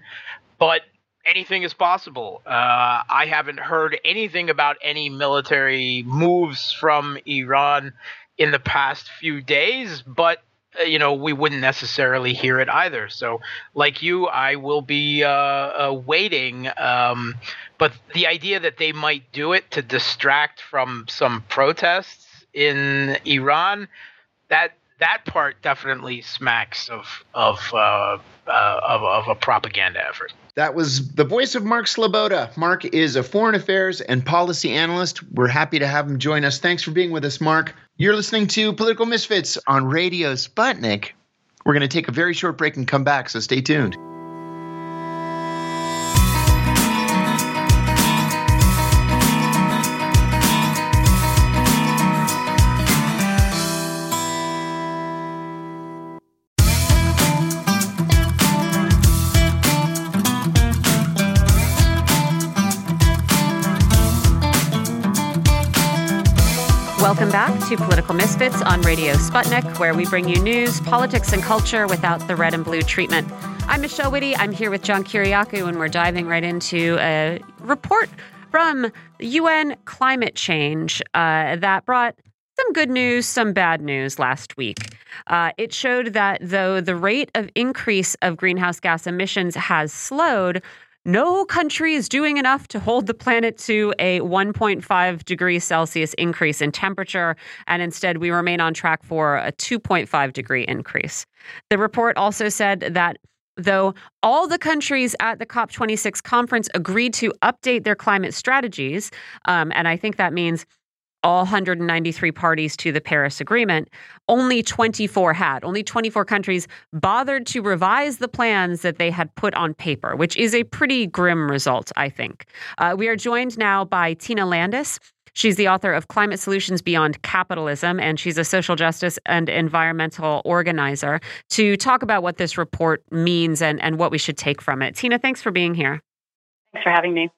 But anything is possible. Uh, I haven't heard anything about any military moves from Iran in the past few days, but uh, you know we wouldn't necessarily hear it either. So, like you, I will be uh, uh, waiting. Um, but the idea that they might do it to distract from some protests in Iran, that that part definitely smacks of of uh, uh, of, of a propaganda effort. That was the voice of Mark Sleboda. Mark is a foreign affairs and policy analyst. We're happy to have him join us. Thanks for being with us, Mark. You're listening to Political Misfits on Radio Sputnik. We're going to take a very short break and come back, so stay tuned. Welcome back to Political Misfits on Radio Sputnik, where we bring you news, politics, and culture without the red and blue treatment. I'm Michelle Witte. I'm here with John Kiriakou, and we're diving right into a report from UN climate change uh, that brought some good news, some bad news last week. Uh, it showed that though the rate of increase of greenhouse gas emissions has slowed, no country is doing enough to hold the planet to a 1.5 degrees Celsius increase in temperature, and instead we remain on track for a 2.5 degree increase. The report also said that though all the countries at the COP26 conference agreed to update their climate strategies, um, and I think that means all 193 parties to the Paris Agreement, only 24 had. Only 24 countries bothered to revise the plans that they had put on paper, which is a pretty grim result, I think. Uh, we are joined now by Tina Landis. She's the author of Climate Solutions Beyond Capitalism, and she's a social justice and environmental organizer to talk about what this report means and, and what we should take from it. Tina, thanks for being here. Thanks for having me.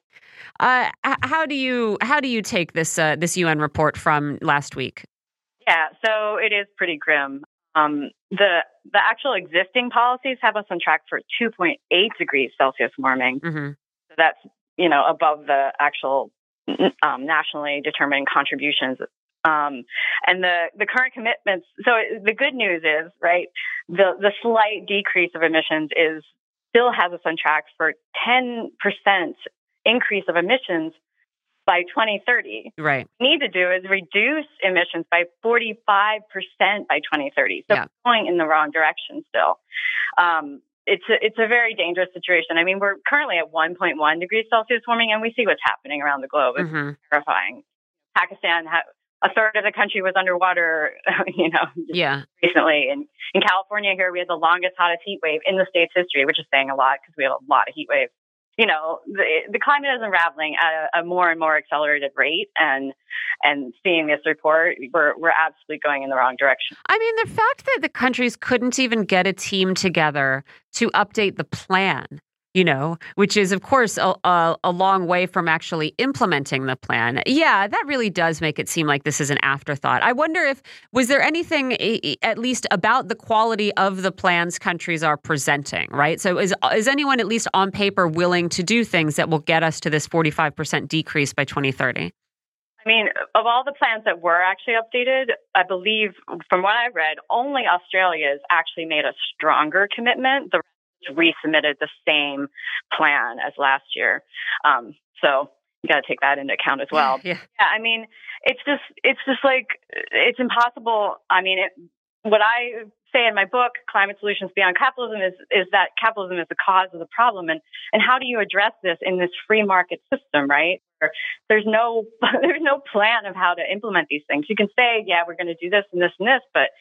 Uh, how do you how do you take this uh, this UN report from last week? Yeah, so it is pretty grim. Um, the the actual existing policies have us on track for 2.8 degrees Celsius warming. Mm-hmm. So that's you know above the actual um, nationally determined contributions. Um, and the, the current commitments. So the good news is, right, the, the slight decrease of emissions is still has us on track for 10% increase of emissions by 2030. Right. What we need to do is reduce emissions by 45% by 2030. So yeah. going in the wrong direction still. Um, it's a, it's a very dangerous situation. I mean, we're currently at 1.1 degrees Celsius warming, and we see what's happening around the globe. It's mm-hmm. terrifying. Pakistan, ha- a third of the country was underwater, *laughs* you know, yeah. recently. And in California, here we had the longest, hottest heat wave in the state's history, which is saying a lot because we have a lot of heat waves you know, the, the climate is unraveling at a, a, more and more accelerated rate, and and seeing this report, we're we're absolutely going in the wrong direction. I mean, the fact that the countries couldn't even get a team together to update the plan you know, which is, of course, a, a, a, long way from actually implementing the plan. Yeah, that really does make it seem like this is an afterthought. I wonder if, was there anything, at least about the quality of the plans countries are presenting, right? So is, is anyone, at least on paper, willing to do things that will get us to this 45% decrease by 2030? I mean, of all the plans that were actually updated, I believe from what I read, only Australia has actually made a stronger commitment. The resubmitted the same plan as last year. Um, so you got to take that into account as well. yeah. yeah. I mean, it's just, it's just like, it's impossible. I mean, it, what I say in my book, Climate Solutions Beyond Capitalism, is, is that capitalism is the cause of the problem. And, and how do you address this in this free market system, right? There's no, *laughs* there's no plan of how to implement these things. You can say, yeah, we're going to do this and this and this, but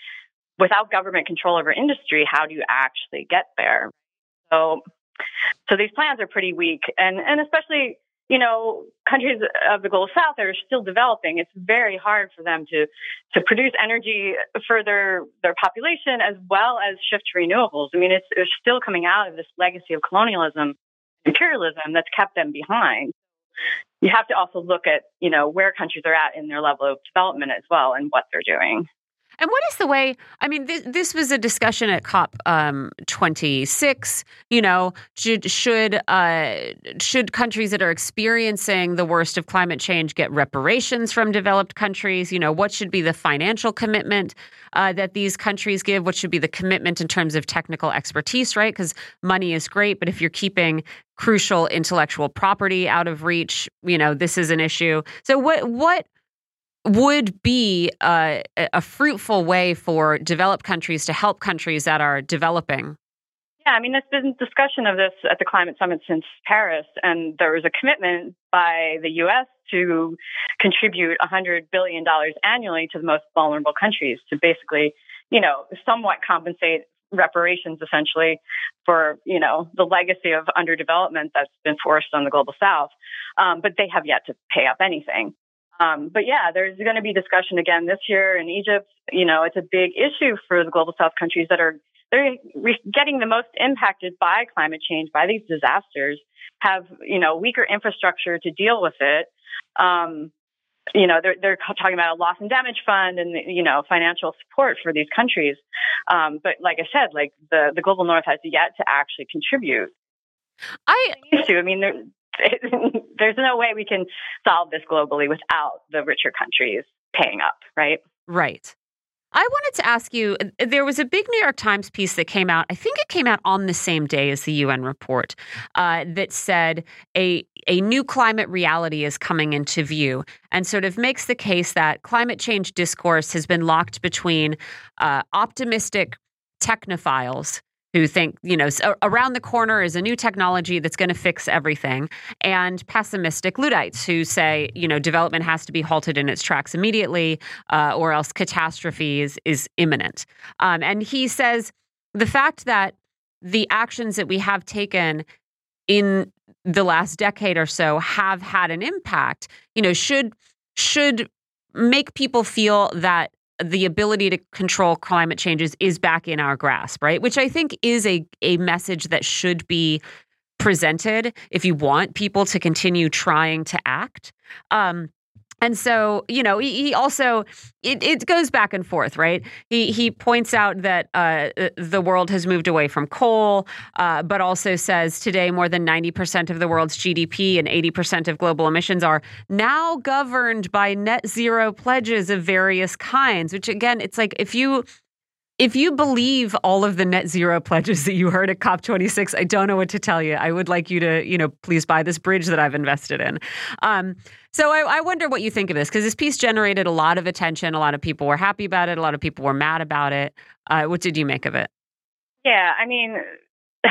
without government control over industry, how do you actually get there? So, so these plans are pretty weak, and and especially you know countries of the global south are still developing. It's very hard for them to to produce energy for their their population as well as shift to renewables. I mean, it's, it's still coming out of this legacy of colonialism, imperialism that's kept them behind. You have to also look at you know where countries are at in their level of development as well and what they're doing. And what is the way? I mean, this, this was a discussion at COP um, 26. You know, should should uh, should countries that are experiencing the worst of climate change get reparations from developed countries? You know, what should be the financial commitment uh, that these countries give? What should be the commitment in terms of technical expertise? Right, because money is great, but if you're keeping crucial intellectual property out of reach, you know, this is an issue. So, what what would be a, a fruitful way for developed countries to help countries that are developing? Yeah, I mean, there's been discussion of this at the climate summit since Paris, and there was a commitment by the U.S. to contribute $100 billion annually to the most vulnerable countries to basically, you know, somewhat compensate reparations essentially for, you know, the legacy of underdevelopment that's been forced on the global south. Um, but they have yet to pay up anything. Um, but yeah, there's going to be discussion again this year in Egypt. You know, it's a big issue for the global south countries that are they're getting the most impacted by climate change, by these disasters, have you know weaker infrastructure to deal with it. Um, you know, they're they're talking about a loss and damage fund and you know financial support for these countries. Um, but like I said, like the the global north has yet to actually contribute. I used to. I mean, there, *laughs* there's no way we can solve this globally without the richer countries paying up, right? Right. I wanted to ask you uh, there was a big New York Times piece that came out, I think it came out on the same day as the UN report, uh, that said a, a new climate reality is coming into view and sort of makes the case that climate change discourse has been locked between uh, optimistic technophiles who think, you know, around the corner is a new technology that's going to fix everything, and pessimistic Luddites who say, you know, development has to be halted in its tracks immediately, uh, or else catastrophe is, is imminent. Um, and he says the fact that the actions that we have taken in the last decade or so have had an impact, you know, should should make people feel that the ability to control climate changes is back in our grasp, right? Which I think is a, a message that should be presented if you want people to continue trying to act. Um, and so, you know, he, he also it, it, goes back and forth, right? He he points out that uh, the world has moved away from coal, uh, but also says today more than ninety percent of the world's GDP and eighty percent of global emissions are now governed by net zero pledges of various kinds. Which again, it's like if you if you believe all of the net zero pledges that you heard at COP26, I don't know what to tell you. I would like you to, you know, please buy this bridge that I've invested in. Um, so I, I, wonder what you think of this because this piece generated a lot of attention. A lot of people were happy about it. A lot of people were mad about it. Uh, what did you make of it? Yeah, I mean, *laughs*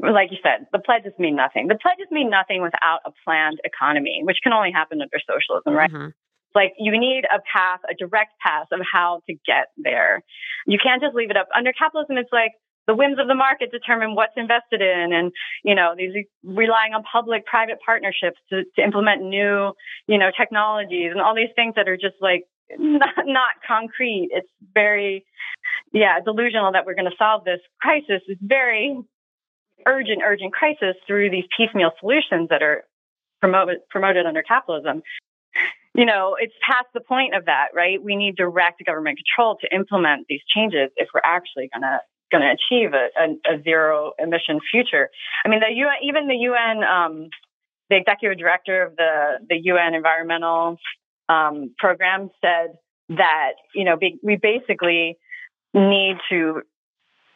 like you said, the pledges mean nothing. The pledges mean nothing without a planned economy, which can only happen under socialism, right? Mm-hmm like you need a path, a direct path of how to get there. You can't just leave it up. Under capitalism, it's like the whims of the market determine what's invested in and, you know, these relying on public private partnerships to, to implement new, you know, technologies and all these things that are just like not, not concrete. It's very, yeah, delusional that we're going to solve this crisis. It's very, urgent, urgent crisis through these piecemeal solutions that are promoted promoted under capitalism. You know, it's past the point of that, right? We need direct government control to implement these changes if we're actually going to going to achieve a, a, a, zero emission future. I mean, the UN, even the UN, um, the executive director of the the UN environmental um, program said that you know be, we basically need to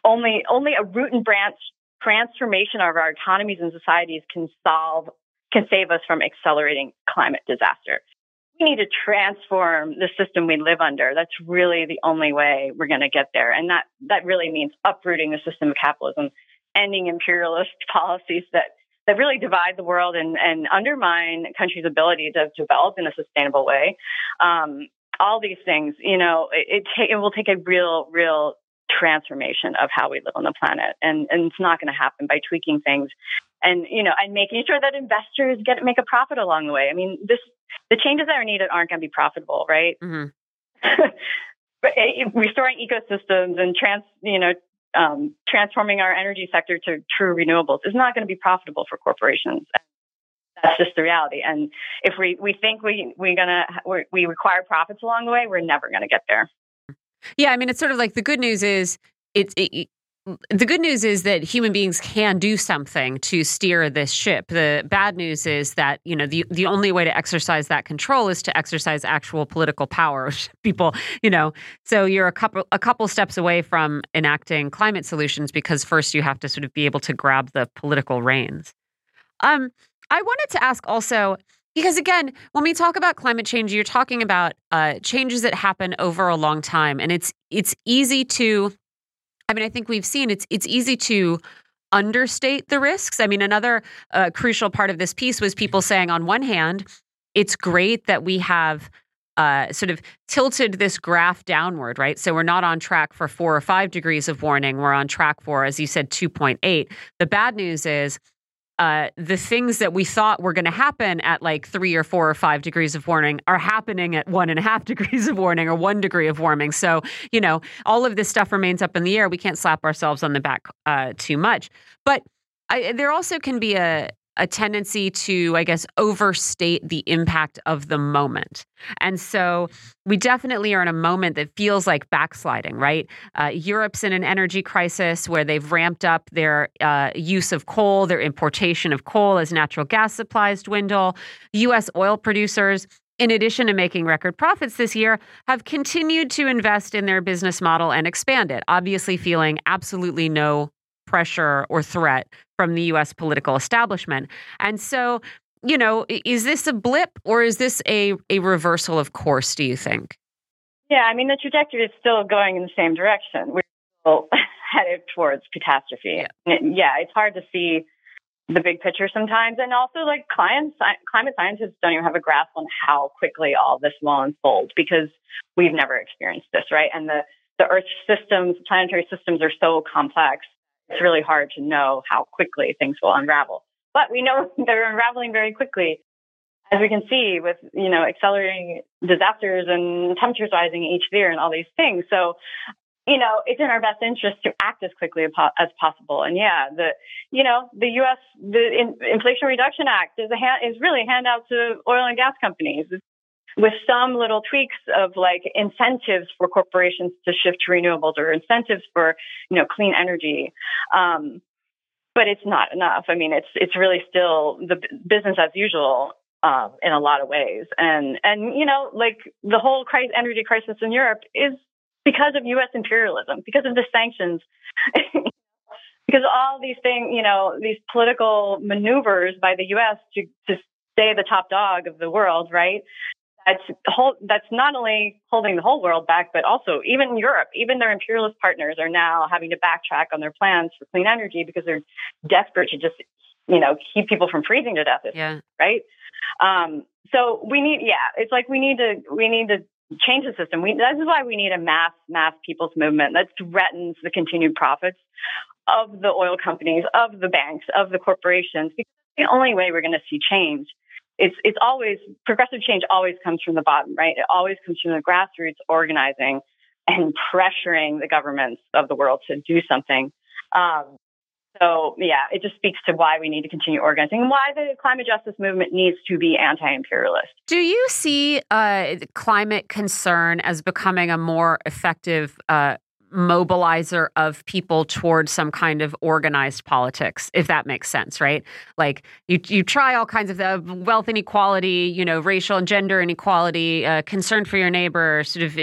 only only a root and branch transformation of our economies and societies can solve can save us from accelerating climate disaster. We need to transform the system we live under. That's really the only way we're going to get there. And that, that really means uprooting the system of capitalism, ending imperialist *laughs* policies that, that really divide the world and, and undermine countries' ability to develop in a sustainable way. Um, all these things, you know, it, it, it will take a real, real transformation of how we live on the planet. And, and it's not going to happen by tweaking things and, you know, and making sure that investors get make a profit along the way. I mean, this, the changes that are needed aren't going to be profitable, right? Mm-hmm. *laughs* Eh, restoring ecosystems and trans, you know, um, transforming our energy sector to true renewables is not going to be profitable for corporations. That's just the reality. And if we, we think we, we're gonna, we we require profits along the way, we're never going to get there. Yeah, I mean, it's sort of like the good news is it's it, the good news is that human beings can do something to steer this ship. The bad news is that you know the the only way to exercise that control is to exercise actual political power. *laughs* People, you know, so you're a couple a couple steps away from enacting climate solutions because first you have to sort of be able to grab the political reins. Um, I wanted to ask also because again, when we talk about climate change, you're talking about uh, changes that happen over a long time, and it's it's easy to. I mean, I think we've seen it's it's easy to understate the risks. I mean, another uh, crucial part of this piece was people saying, on one hand, it's great that we have uh, sort of tilted this graph downward, right? So we're not on track for four or five degrees of warning. We're on track for, as you said, 2.8. The bad news is uh, the things that we thought were going to happen at like three or four or five degrees of warming are happening at one and a half *laughs* degrees of warming or one degree of warming. So, you know, all of this stuff remains up in the air. We can't slap ourselves on the back uh, too much. But I, there also can be a, a tendency to, I guess, overstate the impact of the moment. And so we definitely are in a moment that feels like backsliding, right? Uh, Europe's in an energy crisis where they've ramped up their uh, use of coal, their importation of coal as natural gas supplies dwindle. U.S. oil producers in addition to making record profits this year, have continued to invest in their business model and expand it, obviously feeling absolutely no pressure or threat from the US political establishment. And so, you know, is this a blip or is this a, a reversal of course, do you think? Yeah, I mean, the trajectory is still going in the same direction. We're still *laughs* headed towards catastrophe. Yeah. yeah, it's hard to see the big picture sometimes. And also, like, clients, climate scientists don't even have a grasp on how quickly all this will unfold because we've never experienced this, right? And the, the Earth systems, planetary systems are so complex it's really hard to know how quickly things will unravel. But we know *laughs* they're unraveling very quickly. As we can see with, you know, accelerating disasters and temperatures rising each year and all these things. So, you know, it's in our best interest to act as quickly as possible. And yeah, the, you know, the U.S. the Inflation Reduction Act is a hand, is really a handout to oil and gas companies. It's with some little tweaks of like incentives for corporations to shift to renewables or incentives for you know clean energy. Um, but it's not enough. I mean it's it's really still the business as usual um, in a lot of ways. And and you know like the whole crisis, energy crisis in europe is because of us imperialism because of the sanctions. *laughs* Because all these things you know these political maneuvers by the us to to stay the top dog of the world, right? That's whole, that's not only holding the whole world back, but also even Europe, even their imperialist partners are now having to backtrack on their plans for clean energy because they're desperate to just, you know, keep people from freezing to death. Yeah. Right. Um, so we need, yeah, it's like we need to, we need to change the system. We, this is why we need a mass, mass people's movement that threatens the continued profits of the oil companies, of the banks, of the corporations, because the only way we're going to see change it's it's always progressive change always comes from the bottom, right? It always comes from the grassroots organizing and pressuring the governments of the world to do something. Um, So, yeah, it just speaks to why we need to continue organizing and why the climate justice movement needs to be anti imperialist. Do you see uh, climate concern as becoming a more effective uh, mobilizer of people towards some kind of organized politics, if that makes sense, right? Like you, you try all kinds of uh, wealth inequality, you know, racial and gender inequality, uh, concern for your neighbor, sort of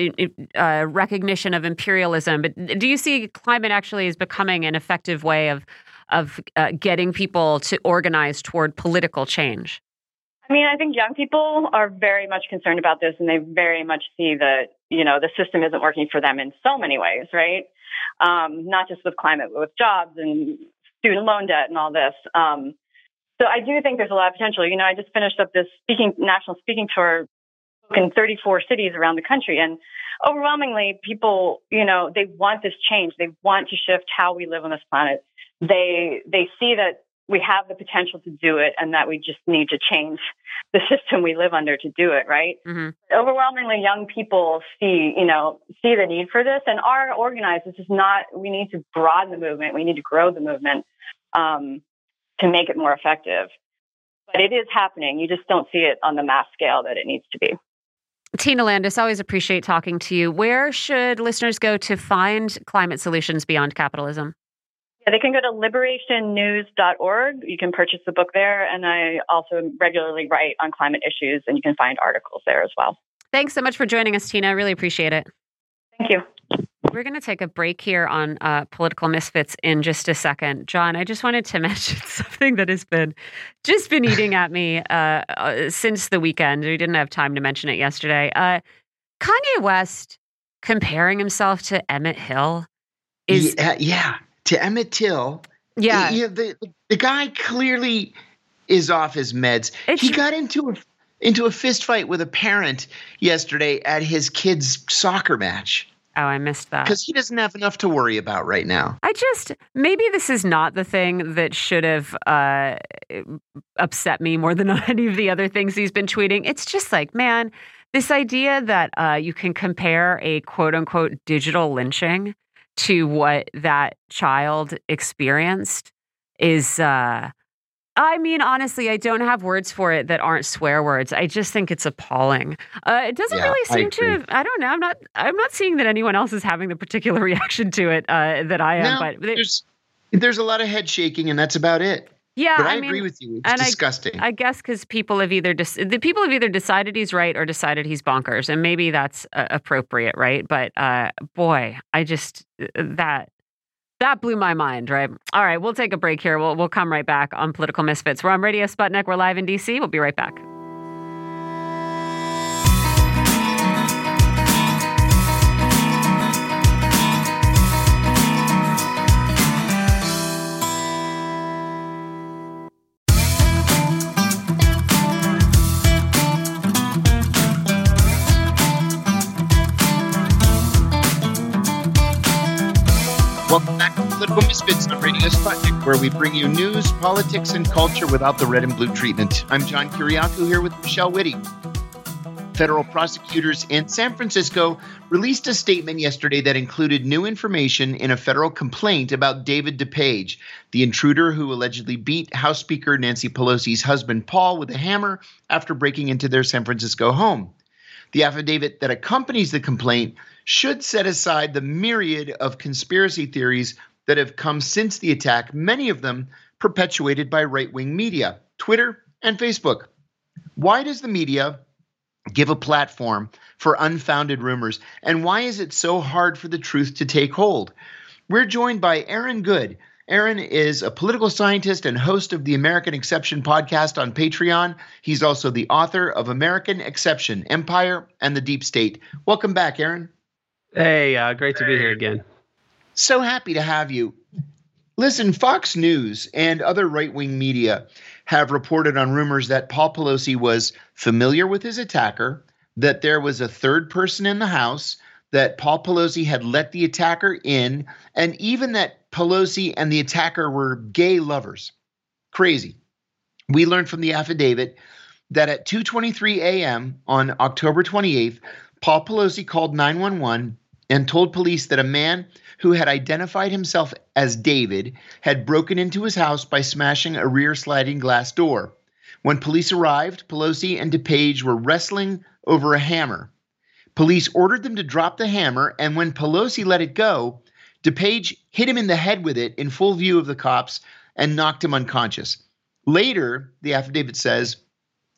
uh, recognition of imperialism. But do you see climate actually is becoming an effective way of of uh, getting people to organize toward political change? I mean, I think young people are very much concerned about this and they very much see that, you know, the system isn't working for them in so many ways, right? Um, not just with climate, but with jobs and student loan debt and all this. Um, so I do think there's a lot of potential. You know, I just finished up this speaking, national speaking tour in 34 cities around the country and overwhelmingly people, you know, they want this change. They want to shift how we live on this planet. They, they see that we have the potential to do it and that we just need to change the system we live under to do it right mm-hmm. overwhelmingly young people see you know see the need for this and are organized this is not we need to broaden the movement we need to grow the movement um, to make it more effective but it is happening you just don't see it on the mass scale that it needs to be Tina Landis, always appreciate talking to you. Where should listeners go to find climate solutions beyond capitalism? Yeah, they can go to liberationnews.org. You can purchase the book there. And I also regularly write on climate issues, and you can find articles there as well. Thanks so much for joining us, Tina. I really appreciate it. Thank you. We're going to take a break here on uh, political misfits in just a second. John, I just wanted to *laughs* mention something that has been just been eating at me uh, uh, since the weekend. We didn't have time to mention it yesterday. Uh, Kanye West comparing himself to Emmett Till is yeah, yeah to Emmett Till. Yeah, you know, the the guy clearly is off his meds. It's, he got into a into a fist fight with a parent yesterday at his kid's soccer match. Oh, I missed that. Because he doesn't have enough to worry about right now. I just, maybe this is not the thing that should have uh, upset me more than *laughs* any of the other things he's been tweeting. It's just like, man, this idea that uh, you can compare a quote unquote digital lynching to what that child experienced is uh I mean, honestly, I don't have words for it that aren't swear words. I just think it's appalling. Uh, it doesn't yeah, really seem to. Have, I don't know. I'm not. I'm not seeing that anyone else is having the particular *laughs* reaction to it uh, that I am. No, but there's there's a lot of head shaking, and that's about it. Yeah, but I, I mean, agree with you. It's disgusting. I, I guess because people have either de- the people have either decided he's right or decided he's bonkers, and maybe that's uh, appropriate, right? But uh, boy, I just uh, that that blew my mind. Right. All right, we'll take a break here. We'll we'll come right back on Political Misfits. We're on Radio Sputnik. We're live in DC. We'll be right back. Political Misfits on Radio Sputnik, where we bring you news, politics, and culture without the red and blue treatment. I'm John Kiriakou here with Michelle Witte. Federal prosecutors in San Francisco released a statement yesterday that included new information in a federal complaint about David DePape, the intruder who allegedly beat House Speaker Nancy Pelosi's husband Paul with a hammer after breaking into their San Francisco home. The affidavit that accompanies the complaint should set aside the myriad of conspiracy theories that have come since the attack, many of them perpetuated by right wing media, Twitter, and Facebook. Why does the media give a platform for unfounded rumors? And why is it so hard for the truth to take hold? We're joined by Aaron Good. Aaron is a political scientist and host of the American Exception podcast on Patreon. He's also the author of American Exception Empire and the Deep State. Welcome back, Aaron. Hey, uh, great to be here again. So happy to have you. Listen, Fox News and other right wing media have reported on rumors that Paul Pelosi was familiar with his attacker, that there was a third person in the house, that Paul Pelosi had let the attacker in, and even that Pelosi and the attacker were gay lovers. Crazy. We learned from the affidavit that at 2:23 a.m. on October 28th, Paul Pelosi called 911 and told police that a man who had identified himself as David had broken into his house by smashing a rear sliding glass door. When police arrived, Pelosi and DePape were wrestling over a hammer. Police ordered them to drop the hammer, and when Pelosi let it go, DePape hit him in the head with it in full view of the cops and knocked him unconscious. Later, the affidavit says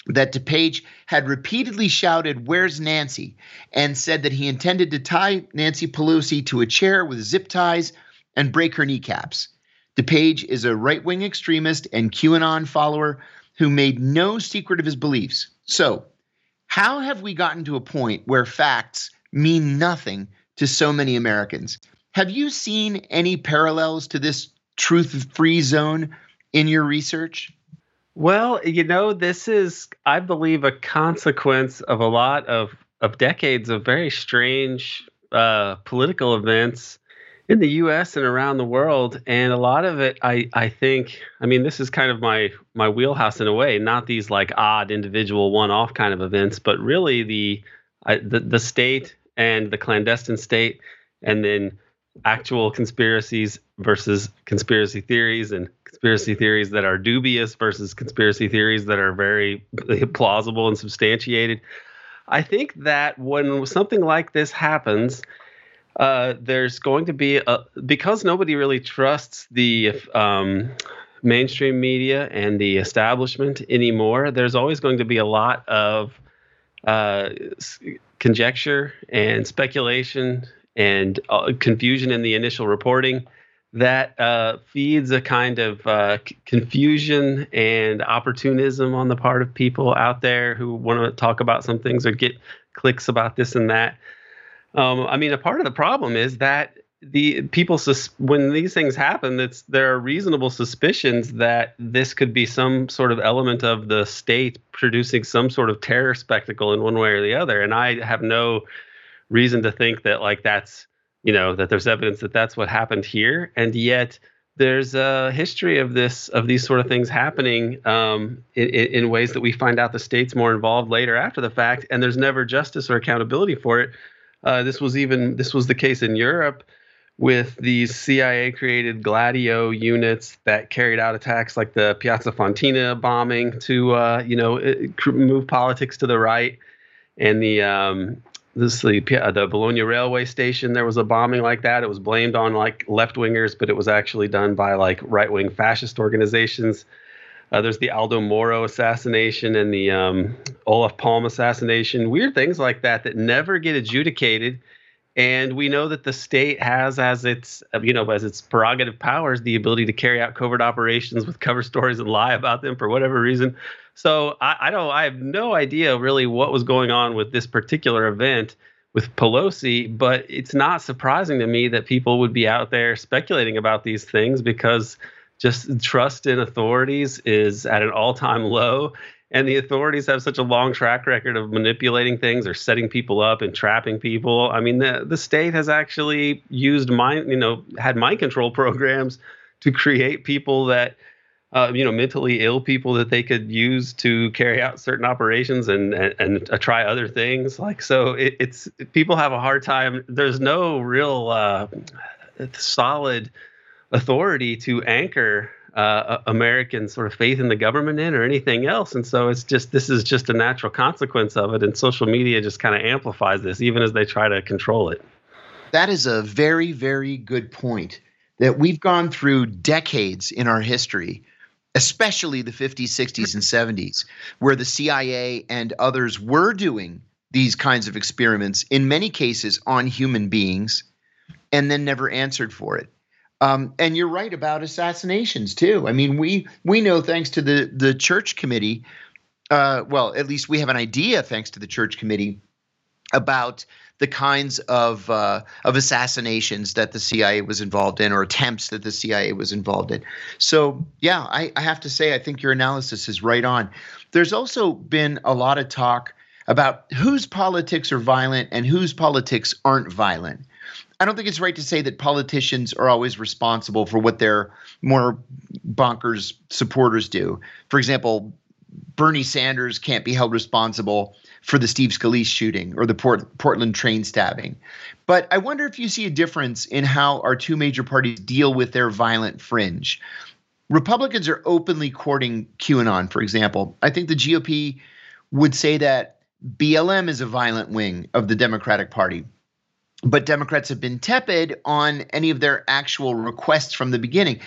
that DePape had repeatedly shouted, Where's Nancy? and said that he intended to tie Nancy Pelosi to a chair with zip ties and break her kneecaps. DePape is a right wing extremist and QAnon follower who made no secret of his beliefs. So, how have we gotten to a point where facts mean nothing to so many Americans? Have you seen any parallels to this truth free zone in your research? Well, you know, this is, I believe, a consequence of a lot of, of decades of very strange uh, political events in the U.S. and around the world, and a lot of it, I, I think, I mean, this is kind of my my wheelhouse in a way. Not these like odd individual one-off kind of events, but really the I, the the state and the clandestine state, and then actual conspiracies versus conspiracy theories and conspiracy theories that are dubious versus conspiracy theories that are very *laughs* plausible and substantiated. I think that when something like this happens, uh, there's going to be a, because nobody really trusts the um, mainstream media and the establishment anymore. There's always going to be a lot of uh, conjecture and speculation and uh, confusion in the initial reporting that uh, feeds a kind of uh, c- confusion and opportunism on the part of people out there who want to talk about some things or get clicks about this and that. Um, I mean, a part of the problem is that the people sus- when these things happen, it's there are reasonable suspicions that this could be some sort of element of the state producing some sort of terror spectacle in one way or the other, and I have no reason to think that like that's you know that there's evidence that that's what happened here. And yet there's a history of this of these sort of things happening um, in, in, ways that we find out the state's more involved later after the fact and there's never justice or accountability for it. Uh, this was even this was the case in europe with these cia created gladio units that carried out attacks like the piazza Fontana bombing to uh, you know move politics to the right and the um, this the the Bologna railway station. There was a bombing like that. It was blamed on like left wingers, but it was actually done by like right wing fascist organizations. Uh, there's the Aldo Moro assassination and the um, Olof Palme assassination. Weird things like that that never get adjudicated. And we know that the state has as its you know as its prerogative powers the ability to carry out covert operations with cover stories and lie about them for whatever reason. So I, I don't. I have no idea really what was going on with this particular event with Pelosi, but it's not surprising to me that people would be out there speculating about these things because just trust in authorities is at an all-time low and the authorities have such a long track record of manipulating things or setting people up and trapping people. I mean, the the state has actually used mind, you know, had mind control *laughs* programs to create people that uh, you know, mentally ill people that they could use to carry out certain operations and and, and uh, try other things. Like so, it, it's people have a hard time. There's no real uh, solid authority to anchor uh, American sort of faith in the government in or anything else. And so it's just this is just a natural consequence of it. And social media just kind of amplifies this, even as they try to control it. That is a very, very good point. That we've gone through decades in our history especially the 50s, 60s, and 70s, where the CIA and others were doing these kinds of experiments, in many cases on human beings, and then never answered for it. Um, and you're right about assassinations too. I mean, we we know thanks to the the church committee. Uh, well, at least we have an idea thanks to the church committee about the kinds of uh, of assassinations that the CIA was involved in, or attempts that the CIA was involved in. So, yeah, I, I have to say, I think your analysis is right on. There's also been a lot of talk about whose politics are violent and whose politics aren't violent. I don't think it's right to say that politicians are always responsible for what their more bonkers supporters do. For example, Bernie Sanders can't be held responsible for the Steve Scalise shooting or the Port- Portland train stabbing. But I wonder if you see a difference in how our two major parties deal with their violent fringe. Republicans are openly courting QAnon, for example. I think the GOP would say that BLM is a violent wing of the Democratic Party. But Democrats have been tepid on any of their actual requests from the beginning.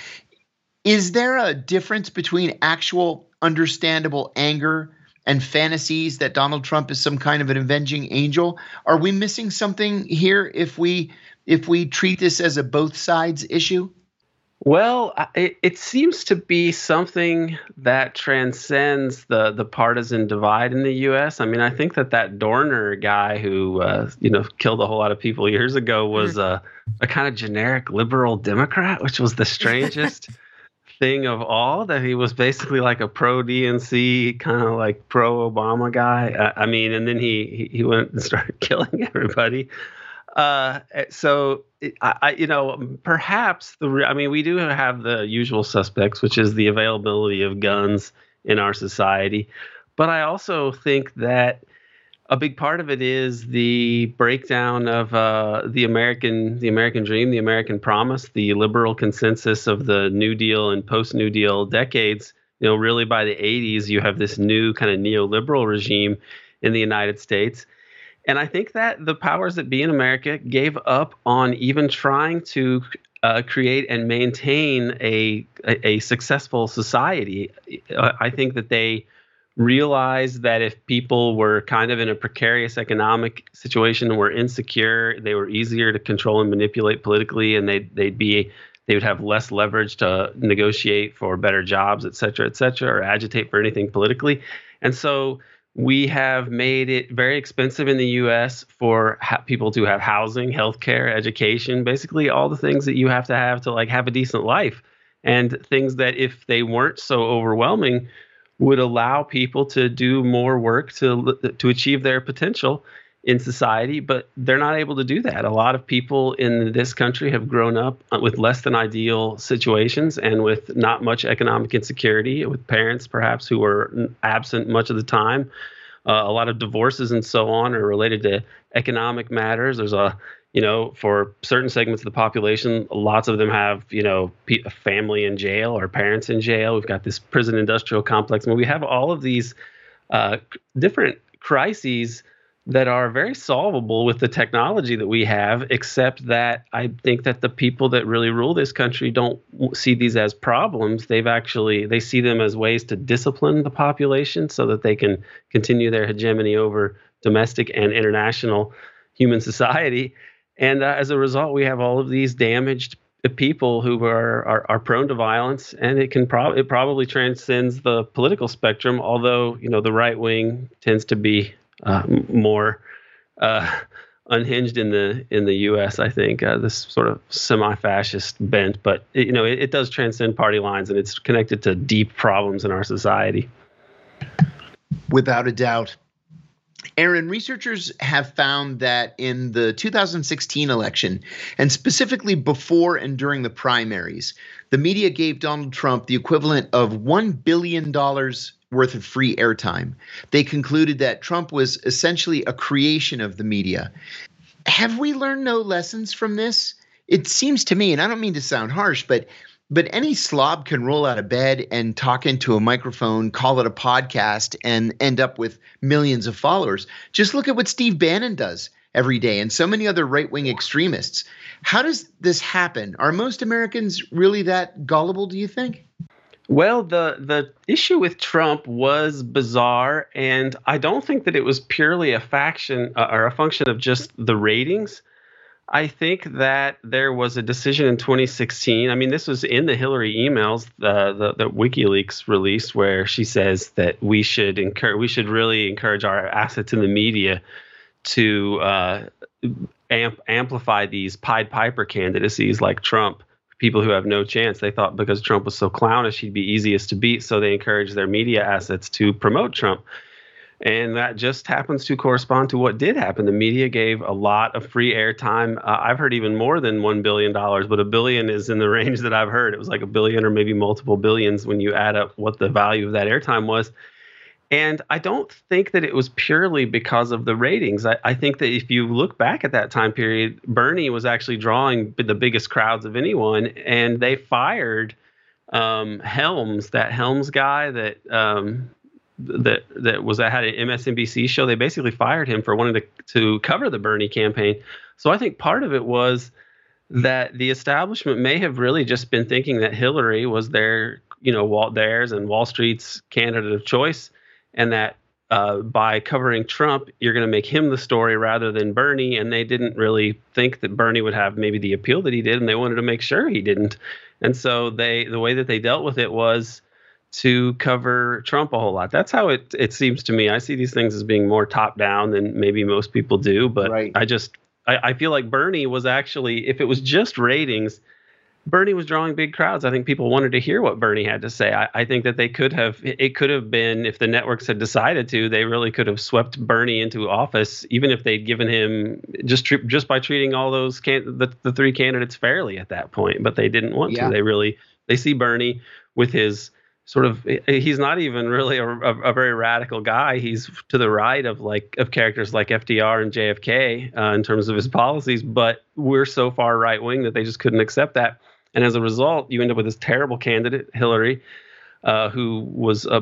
Is there a difference between actual understandable anger and fantasies that Donald Trump is some kind of an avenging angel? Are we missing something here if we if we treat this as a both sides issue? Well, it, it seems to be something that transcends the the partisan divide in the U.S. I mean, I think that that Dorner guy who uh, you know killed a whole lot of people years ago was a, a kind of generic liberal Democrat, which was the strangest *laughs* thing of all. That he was basically like a pro DNC kind of like pro Obama guy. I, I mean, and then he he went and started *laughs* killing everybody. Uh, eh, so I, I, you know, perhaps the. I mean, we do have the usual suspects, which is the availability of guns in our society, but I also think that a big part of it is the breakdown of uh, the American the American dream, the American promise, the liberal consensus of the New Deal and post New Deal decades. You know, really by the 80s, you have this new kind of neoliberal regime in the United States and I think that the powers that be in America gave up on even trying to uh, create and maintain a, a, a successful society. I think that they realized that if people were kind of in a precarious economic situation, and were insecure, they were easier to control and manipulate politically, and they'd they'd be they would have less leverage to negotiate for better jobs, et cetera, et cetera, or agitate for anything politically. And so we have made it very expensive in the US for ha- people to have housing, healthcare, education, basically all the things that you have to have to like have a decent life. And things that if they weren't so overwhelming would allow people to do more work to to achieve their potential in society, but they're not able to do that. A lot of people in this country have grown up with less than ideal situations and with not much economic insecurity, with parents perhaps who were absent much of the time. Uh, a lot of divorces and so on are related to economic matters. There's a you know, for certain segments of the population, lots of them have, you know, a family in jail or parents in jail. We've got this prison industrial complex. and we have all of these uh, different crises that are very solvable with the technology that we have except that i think that the people that really rule this country don't see these as problems. They've actually they see them as ways to discipline the population so that they can continue their hegemony over domestic and international human society. And uh, as a result we have all of these damaged people who are, are, are prone to violence and it can probably it probably transcends the political spectrum although you know the right wing tends to be uh, more uh, unhinged in the in the U.S. I think uh, this sort of semi-fascist bent, but it, you know it, it, does transcend party lines and it's connected to deep problems in our society. Without a doubt. Aaron, researchers have found that in the 2016 election, and specifically before and during the primaries, the media gave Donald Trump the equivalent of $1 billion worth of free airtime. They concluded that Trump was essentially a creation of the media. Have we learned no lessons from this? It seems to me, and I don't mean to sound harsh, but but any slob can roll out of bed and talk into a microphone, call it a podcast, and end up with millions of followers. Just look at what Steve Bannon does every day and so many other right wing extremists. How does this happen? Are most Americans really that gullible, do you think? Well, the the issue with Trump was bizarre, and I don't think that it was purely a faction uh, or a function of just the ratings. I think that there was a decision in 2016. I mean, this was in the Hillary emails uh, the, WikiLeaks released, where she says that we should encourage, we should really encourage our assets in the media to uh, amp- amplify these Pied Piper candidacies like Trump people who have no chance. They thought because Trump was so clownish, he'd be easiest to beat. So they encouraged their media assets to promote Trump. And that just happens to correspond to what did happen. The media gave a lot of free airtime. Uh, I've heard even more than $1 billion, but a billion is in the *laughs* range that I've heard. It was like a billion or maybe multiple billions when you add up what the value of that airtime was. And I don't think that it was purely because of the ratings. I, I, think that if you look back at that time period, Bernie was actually drawing the biggest crowds of anyone, and they fired um, Helms, that Helms guy that um, that that was that had an MSNBC show. They basically fired him for wanting to to cover the Bernie campaign. So I think part of it was that the establishment may have really just been thinking that Hillary was their, you know, Walt theirs and Wall Street's candidate of choice and that uh, by covering Trump, you're going to make him the story rather than Bernie. And they didn't really think that Bernie would have maybe the appeal that he did, and they wanted to make sure he didn't. And so they, the way that they dealt with it was to cover Trump a whole lot. That's how it it seems to me. I see these things as being more top down than maybe most people do, but right. I just I, I feel like Bernie was actually, if it was just ratings, Bernie was drawing big crowds. I think people wanted to hear what Bernie had to say. I, I, think that they could have, it could have been, if the networks had decided to, they really could have swept Bernie into office, even if they'd given him just just by treating all those can, the, the three candidates fairly at that point. But they didn't want yeah. to. They really they see Bernie with his sort of he's not even really a, a, a, very radical guy. He's to the right of like of characters like FDR and JFK uh, in terms of his policies, but we're so far right wing that they just couldn't accept that. And as a result, you end up with this terrible candidate, Hillary, uh, who was uh,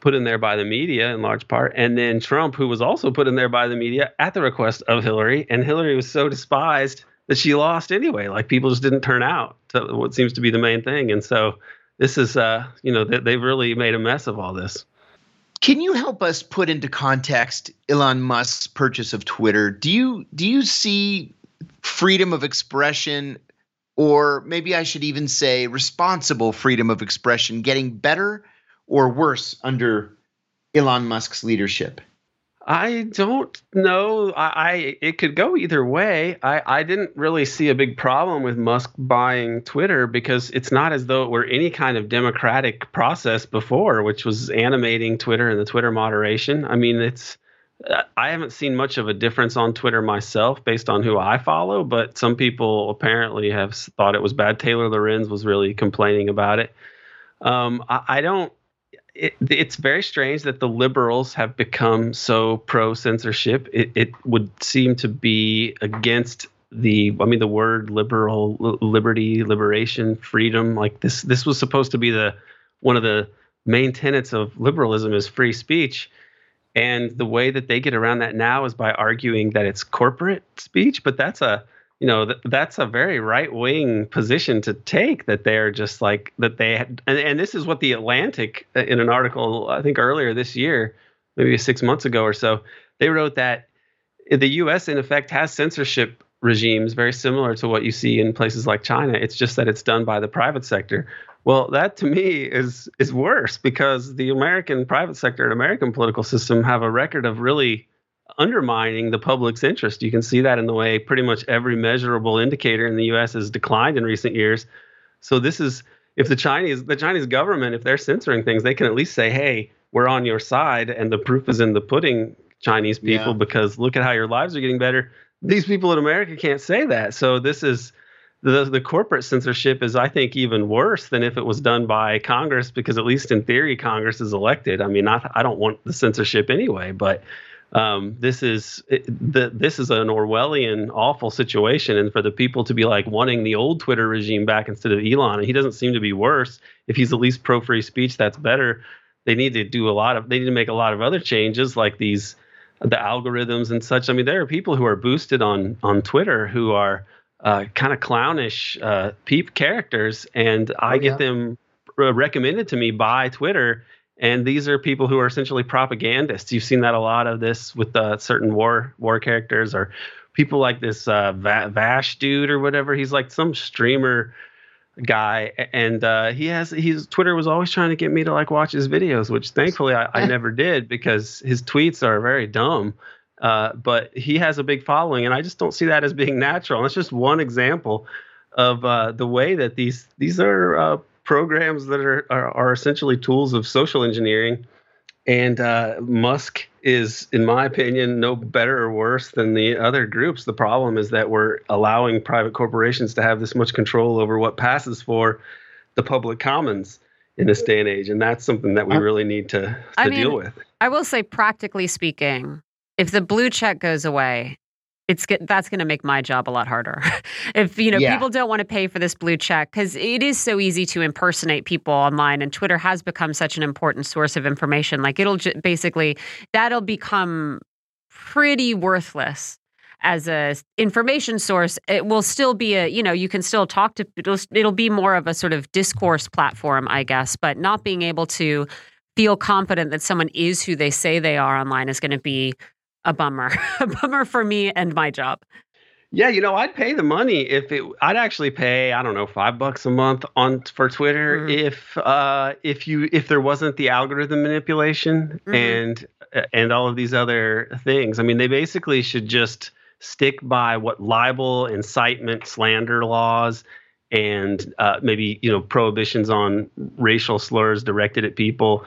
put in there by the media in large part, and then Trump, who was also put in there by the media at the request of Hillary. And Hillary was so despised that she lost anyway. Like people just didn't turn out to what seems to be the main thing. And so this is, uh, you know, they, they've really made a mess of all this. Can you help us put into context Elon Musk's purchase of Twitter? Do you do you see freedom of expression or maybe I should even say responsible freedom of expression getting better or worse under Elon Musk's leadership? I don't know. I, I, it could go either way. I, I didn't really see a big problem with Musk buying Twitter because it's not as though it were any kind of democratic process before, which was animating Twitter and the Twitter moderation. I mean, it's I haven't seen much of a difference on Twitter myself based on who I follow, but some people apparently have thought it was bad. Taylor Lorenz was really complaining about it. Um, I, I, don't. It, it's very strange that the liberals have become so pro censorship. It, it would seem to be against the I mean the word liberal liberty liberation freedom like this this was supposed to be the one of the main tenets of liberalism is free speech and the way that they get around that now is by arguing that it's corporate speech, but that's a you know th- that's a very right wing position to take that they're just like that they had, and, and this is what the Atlantic uh, in an article I think earlier this year, maybe 6 months ago or so, they wrote that the US in effect has censorship regimes very similar to what you see in places like China. It's just that it's done by the private sector. Well, that to me is is worse because the American private sector and American political system have a record of really undermining the public's interest. You can see that in the way pretty much every measurable indicator in the US has declined in recent years. So this is if the Chinese the Chinese government if they're censoring things, they can at least say, "Hey, we're on your side and the proof is in the pudding, Chinese people, yeah. because look at how your lives are getting better." These people in America can't say that. So this is the the corporate censorship is I think even worse than if it was done by Congress because at least in theory Congress is elected. I mean, I, I don't want the censorship anyway, but um, this is it, the this is an Orwellian awful situation, and for the people to be like wanting the old Twitter regime back instead of Elon, and he doesn't seem to be worse. If he's at least pro free speech, that's better. They need to do a lot of they need to make a lot of other changes like these the algorithms and such. I mean, there are people who are boosted on on Twitter who are uh, kind of clownish uh, peep characters, and I oh, get them recommended to me by Twitter. And these are people who are essentially propagandists. You've seen that a lot of this with uh, certain war war characters or people like this uh, Vaush dude or whatever. He's like some streamer guy, and uh, he has his Twitter was always trying to get me to like watch his videos, which thankfully I, I *laughs* never did because his tweets are very dumb. Uh, but he has a big following, and I just don't see that as being natural. And that's just one example of uh, the way that these these are uh, programs that are, are, are essentially tools of social engineering. And uh, Musk is, in my opinion, no better or worse than the other groups. The problem is that we're allowing private corporations to have this much control over what passes for the public commons in this day and age, and that's something that we really need to, to I mean, deal with. I will say, practically speaking, if the blue check goes away, it's that's going to make my job a lot harder. *laughs* if you know yeah. people don't want to pay for this blue check because it is so easy to impersonate people online, and Twitter has become such an important source of information. Like it'll j- basically that'll become pretty worthless as a information source it will still be a you know you can still talk to it'll, it'll be more of a sort of discourse platform i guess but not being able to feel confident that someone is who they say they are online is going to be a bummer *laughs* a bummer for me and my job yeah, you know, I'd pay the money if it. I'd actually pay, I don't know, five bucks a month on for Twitter mm-hmm. if uh if you if there wasn't the algorithm manipulation mm-hmm. and and all of these other things. I mean, they basically should just stick by what libel, incitement, slander laws, and uh, maybe you know prohibitions on racial slurs directed at people,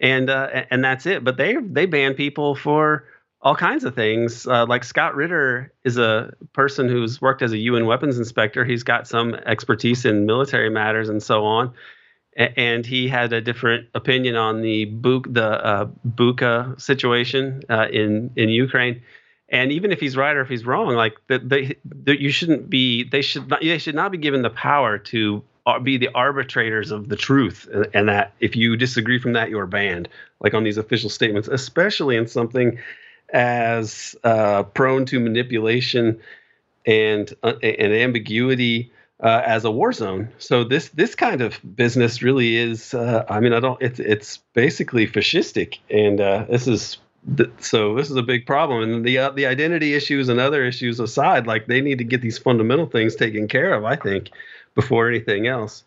and uh, and that's it. But they they ban people for all kinds of things. Uh, like Scott Ritter is a person who's worked as a UN weapons inspector. He's got some expertise in military matters and so on. and he had a different opinion on the Buk- the uh, Bucha situation uh, in in Ukraine and even if he's right or if he's wrong, like that, they, that you shouldn't be. They should not. They should not be given the power to uh, be the arbitrators of the truth, and, and that if you disagree from that, you're banned. Like on these official statements, especially in something as uh, prone to manipulation and uh, and ambiguity uh, as a war zone. So this this kind of business really is. Uh, I mean, I don't. It's it's basically fascistic, and uh, this is so this is a big problem and the uh, the identity issues and other issues aside like they need to get these fundamental things taken care of i think before anything else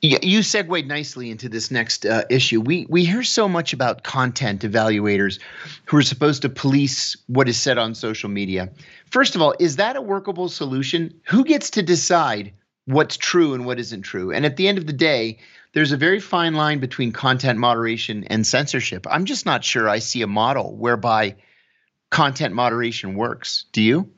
you segued nicely into this next uh, issue. We we hear so much about content evaluators who are supposed to police what is said on social media. First of all, is that a workable solution? Who gets to decide what's true and what isn't true? And at the end of the day, there's a very fine line between content moderation and censorship. I'm just not sure I see a model whereby content moderation works. Do you?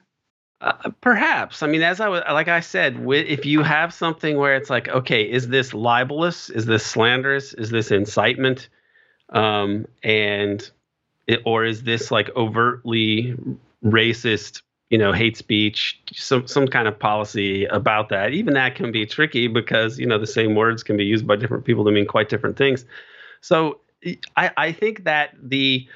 Uh, perhaps. I mean, as I was, like I said, if you have something where it's like, okay, is this libelous? Is this slanderous? Is this incitement? Um, and it, or is this like overtly racist you know hate speech some some kind of policy about that even that can be tricky because you know the same words can be used by different people to mean quite different things so i i think that the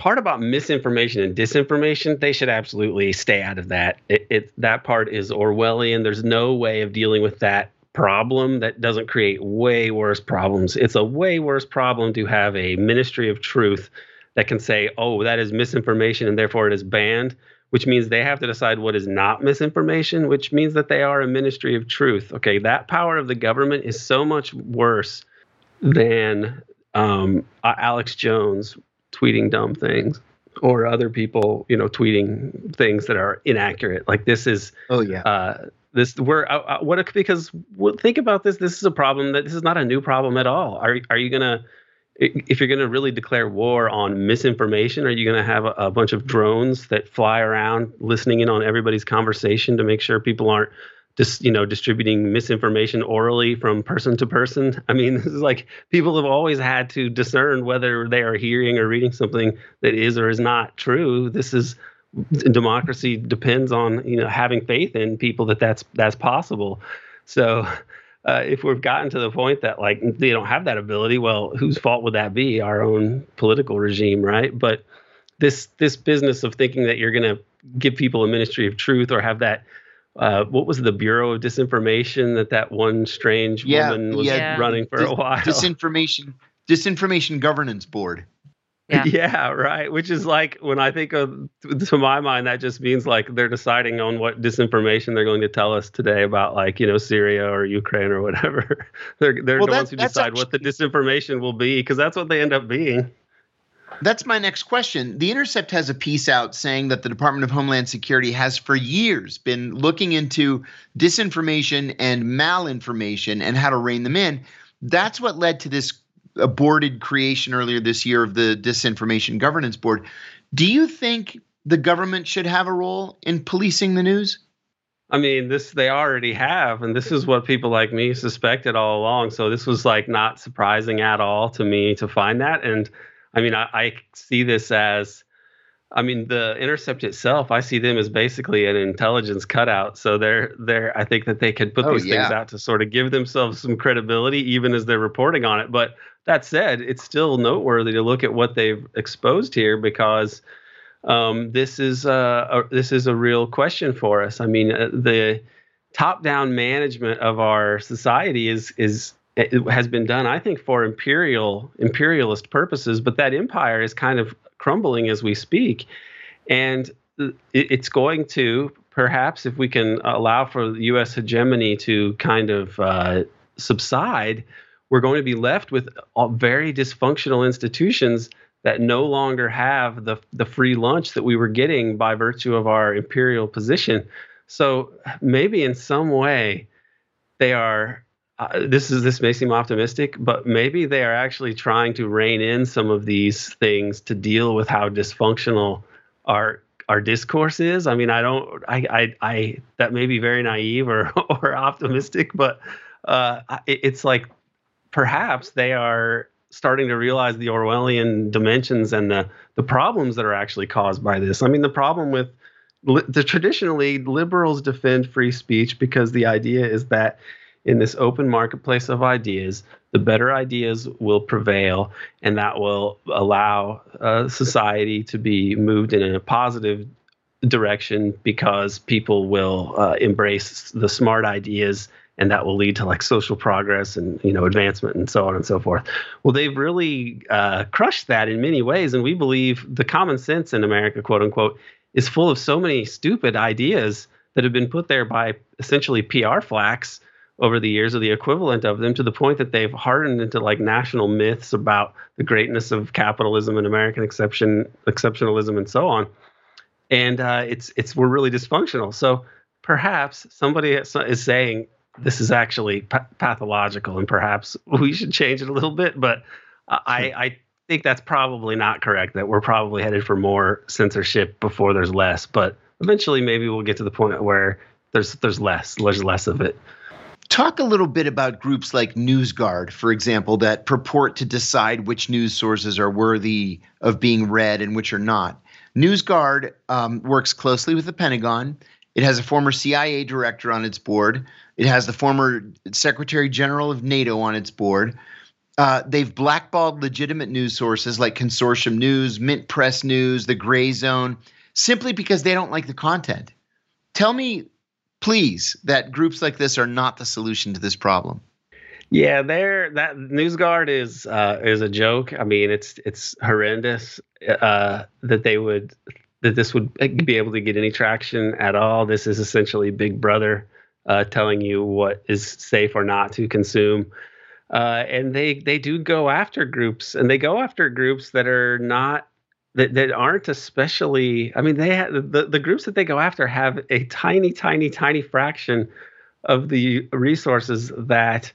part about misinformation and disinformation they should absolutely stay out of that. It, it that part is orwellian. There's no way of dealing with that problem that doesn't create way worse problems. It's a way worse problem to have a ministry of truth that can say oh that is misinformation and therefore it is banned which means they have to decide what is not misinformation, which means that they are a ministry of truth. Okay, that power of the government is so much worse than um, Alex Jones tweeting dumb things or other people, you know, tweeting things that are inaccurate. Like this is, oh yeah, uh, this we're uh, uh what because think about this. This is a problem that this is not a new problem at all. Are are you gonna if you're going to really declare war on misinformation, are you going to have a, a, bunch of drones that fly around listening in on everybody's conversation to make sure people aren't just you know distributing misinformation orally from person to person? I mean, *laughs* this is like people have always had to discern whether they are hearing or reading something that is or is not true. This is democracy depends on you know having faith in people that that's that's possible. So uh, if we've gotten to the point that like they don't have that ability, well, whose fault would that be? Our own political regime, right? But this this business of thinking that you're going to give people a ministry of truth or have that uh, what was the Bureau of Disinformation that that one strange yeah, woman was yeah. running for Dis- a while? Disinformation Disinformation Governance Board. *laughs* Yeah. yeah, right. Which is like when I think of to my mind, that just means like they're deciding on what disinformation they're going to tell us today about like you know Syria or Ukraine or whatever. *laughs* they're they're well, the ones who decide actually, what the disinformation will be because that's what they end up being. That's my next question. The Intercept has a piece out saying that the Department of Homeland Security has for years been looking into disinformation and malinformation and how to rein them in. That's what led to this aborted creation earlier this year of the Disinformation Governance Board. Do you think the government should have a role in policing the news? I mean, this they already have, and this is what people like me suspected all along. So this was like not surprising at all to me to find that. And I mean, I, I see this as, I mean, the intercept itself, I see them as basically an intelligence cutout. So they're they're I think that they could put oh, these yeah. things out to sort of give themselves some credibility, even as they're reporting on it. But that said, it's still noteworthy to look at what they've exposed here because um, this is uh, a, this is a real question for us. I mean, uh, the top-down management of our society is is has been done, I think, for imperial imperialist purposes. But that empire is kind of crumbling as we speak, and it's going to perhaps, if we can allow for U.S. hegemony to kind of uh, subside, we're going to be left with very dysfunctional institutions that no longer have the the free lunch that we were getting by virtue of our imperial position. So maybe in some way they are. Uh, this is this may seem optimistic, but maybe they are actually trying to rein in some of these things to deal with how dysfunctional our our discourse is. I mean, I don't, I, I, I that may be very naive or *laughs* or optimistic, but uh, it, it's like perhaps they are starting to realize the Orwellian dimensions and the the problems that are actually caused by this. I mean, the problem with the traditionally liberals defend free speech because the idea is that in this open marketplace of ideas, the better ideas will prevail, and that will allow uh, society to be moved in a positive direction because people will uh, embrace the smart ideas and that will lead to like social progress and you know advancement and so on and so forth. Well, they've really uh, crushed that in many ways, and we believe the common sense in America, quote unquote, is full of so many stupid ideas that have been put there by essentially PR flacks over the years, or the equivalent of them, to the point that they've hardened into like national myths about the greatness of capitalism and American exception exceptionalism and so on. And uh, it's it's we're really dysfunctional. So perhaps somebody is saying this is actually p- pathological and perhaps we should change it a little bit. But I, I think that's probably not correct, that we're probably headed for more censorship before there's less. But eventually, maybe we'll get to the point where there's there's less, there's less of it. Talk a little bit about groups like NewsGuard, for example, that purport to decide which news sources are worthy of being read and which are not. NewsGuard um, works closely with the Pentagon. It has a former CIA director on its board. It has the former Secretary General of NATO on its board. Uh, they've blackballed legitimate news sources like Consortium News, Mint Press News, The Gray Zone, simply because they don't like the content. Tell me, please, that groups like this are not the solution to this problem. Yeah, there that NewsGuard is uh, is a joke. I mean, it's it's horrendous uh, that they would that this would be able to get any traction at all. This is essentially Big Brother uh, telling you what is safe or not to consume. Uh, and they they do go after groups, and they go after groups that are not that, that aren't especially. I mean, they have, the the groups that they go after have a tiny, tiny, tiny fraction of the resources that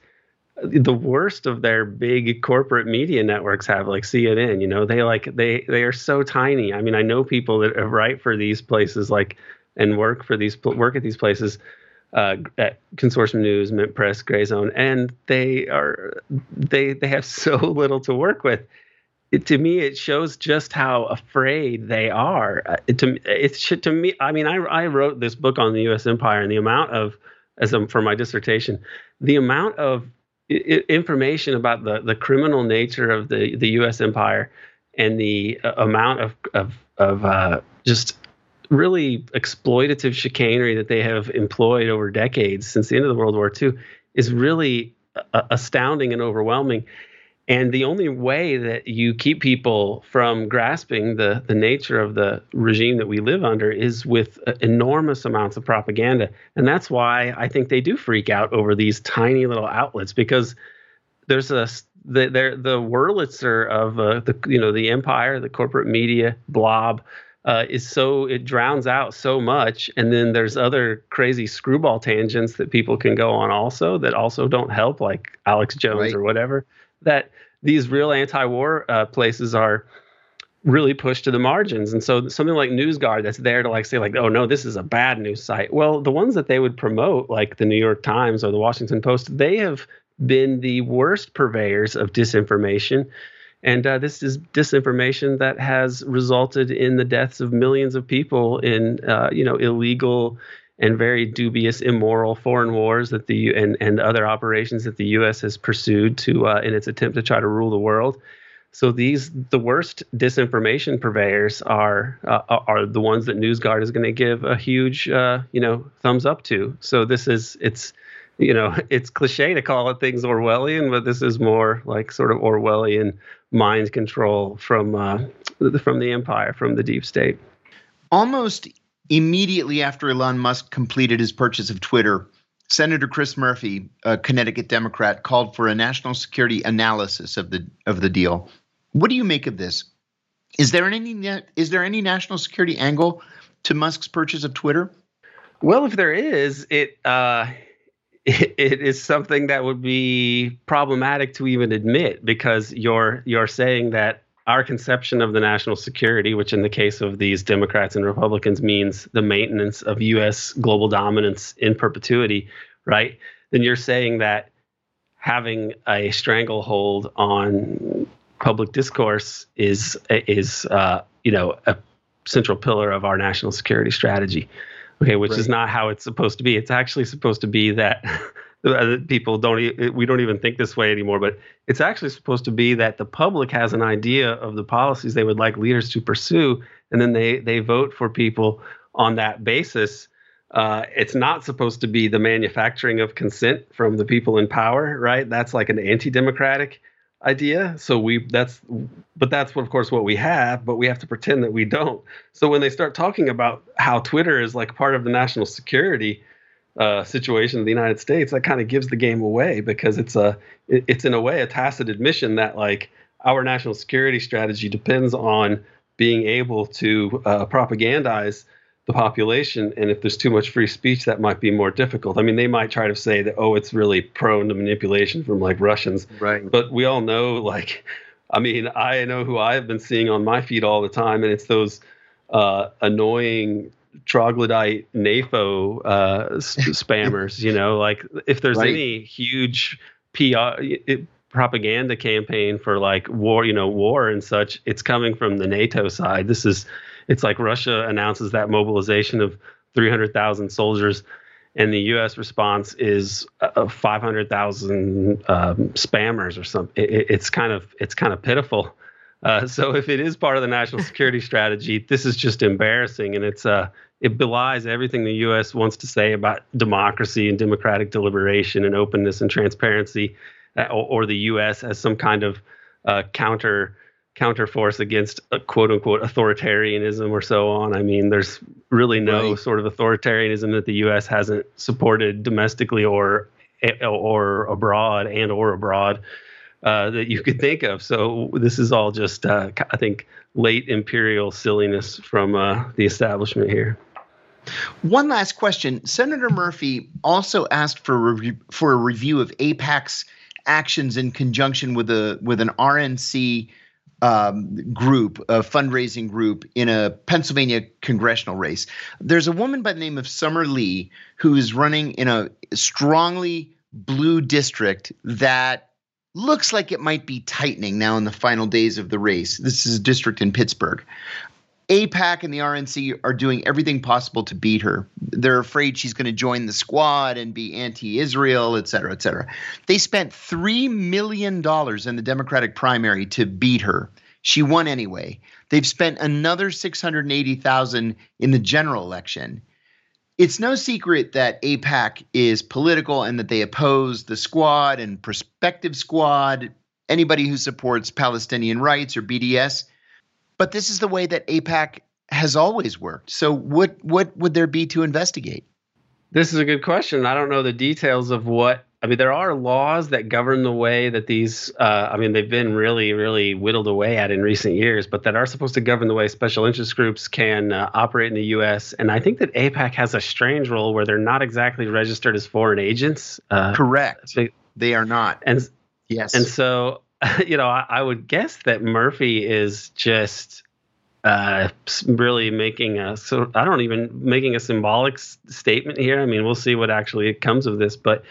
the worst of their big corporate media networks have like CNN you know they like they they are so tiny I mean I know people that write for these places like and work for these work at these places uh, at Consortium News, Mint Press, Gray Zone, and they are they they have *laughs* so little to work with. It, to me, it shows just how afraid they are. Uh, it, to it's to me. I mean, I I wrote this book on the U.S. Empire, and the amount of as for my dissertation, the amount of I, information about the the criminal nature of the the U.S. Empire and the uh, amount of of of uh, just really exploitative chicanery that they have employed over decades since the end of the World War II is really uh, astounding and overwhelming. And the only way that you keep people from grasping the, the nature of the regime that we live under is with uh, enormous amounts of propaganda. And that's why I think they do freak out over these tiny little outlets because there's a the the Wurlitzer of uh, the you know the empire, the corporate media blob uh, is so it drowns out so much and then there's other crazy screwball tangents that people can go on also that also don't help like alex jones right. or whatever that these real anti-war uh, places are really pushed to the margins. And so something like NewsGuard that's there to like say like, oh no, this is a bad news site. Well, the ones that they would promote, like the New York Times or the Washington Post, they have been the worst purveyors of disinformation. And uh, this is disinformation that has resulted in the deaths of millions of people in, uh, you know, illegal and very dubious, immoral foreign wars that the and and other operations that the U.S. has pursued to uh, in its attempt to try to rule the world. So these the worst disinformation purveyors are uh, are the ones that NewsGuard is going to give a huge uh, you know thumbs up to. So this is it's you know *laughs* it's cliche to call it things Orwellian, but this is more like sort of Orwellian mind control from uh, from the empire, from the deep state. Almost immediately after Elon Musk completed his purchase of Twitter, Senator Chris Murphy, a Connecticut Democrat, called for a national security analysis of the of the deal. What do you make of this? Is there any is there any national security angle to Musk's purchase of Twitter? Well, if there is, it uh, it, *laughs* it is something that would be problematic to even admit because you're you're saying that our conception of the national security, which in the case of these Democrats and Republicans means the maintenance of U.S. global dominance in perpetuity, right? Then you're saying that having a stranglehold on public discourse is is uh, you know a central pillar of our national security strategy. Okay, which right. is not how it's supposed to be. It's actually supposed to be that *laughs* people don't we don't even think this way anymore. But it's actually supposed to be that the public has an idea of the policies they would like leaders to pursue, and then they they vote for people on that basis. Uh, it's not supposed to be the manufacturing of consent from the people in power, right? That's like an anti-democratic idea. So we that's but that's what of course what we have, but we have to pretend that we don't. So when they start talking about how Twitter is like part of the national security uh, situation in the United States, that kind of gives the game away because it's a it's in a way a tacit admission that like our national security strategy depends on being able to uh, propagandize the population. And if there's too much free speech, that might be more difficult. I mean, they might try to say that, oh, it's really prone to manipulation from like Russians. Right. But we all know, like, I mean, I know who I've been seeing on my feed all the time, and it's those uh, annoying troglodyte NAFO uh, *laughs* spammers. you know, like if there's right. any huge PR. It, propaganda campaign for like war, you know, war and such, it's coming from the NATO side. This is it's like Russia announces that mobilization of 300,000 soldiers, and the U.S. response is uh, 500,000 um, spammers or something. It, it's kind of it's kind of pitiful. Uh, so if it is part of the national security *laughs* strategy, this is just embarrassing, and it's uh it belies everything the U.S. wants to say about democracy and democratic deliberation and openness and transparency, uh, or, or, the U.S. as some kind of uh, counter counterforce against a quote unquote authoritarianism or so on. I mean, there's really no right. sort of authoritarianism that the U.S. hasn't supported domestically or or abroad and or abroad uh, that you could think of. So this is all just, uh, I think, late imperial silliness from uh, the establishment here. One last question. Senator Murphy also asked for review, for a review of AIPAC's actions in conjunction with a with an RNC um, group, a fundraising group in a Pennsylvania congressional race. There's a woman by the name of Summer Lee who is running in a strongly blue district that looks like it might be tightening now in the final days of the race. This is a district in Pittsburgh. AIPAC and the RNC are doing everything possible to beat her. They're afraid she's going to join the squad and be anti Israel, et cetera, et cetera. They spent $3 million in the Democratic primary to beat her. She won anyway. They've spent another 680,000 in the general election. It's no secret that AIPAC is political and that they oppose the squad and prospective squad, anybody who supports Palestinian rights or BDS but this is the way that AIPAC has always worked. So what what would there be to investigate? This is a good question. I don't know the details of what. I mean, there are laws that govern the way that these. Uh, I mean, they've been really, really whittled away at in recent years, but that are supposed to govern the way special interest groups can uh, operate in the U.S. And I think that AIPAC has a strange role where they're not exactly registered as foreign agents. Uh, Correct. They, they are not. And yes. And so *laughs* you know, I, I, would guess that Murphy is just uh, really making a so I don't even making a symbolic s- statement here. I mean, we'll see what actually comes of this, but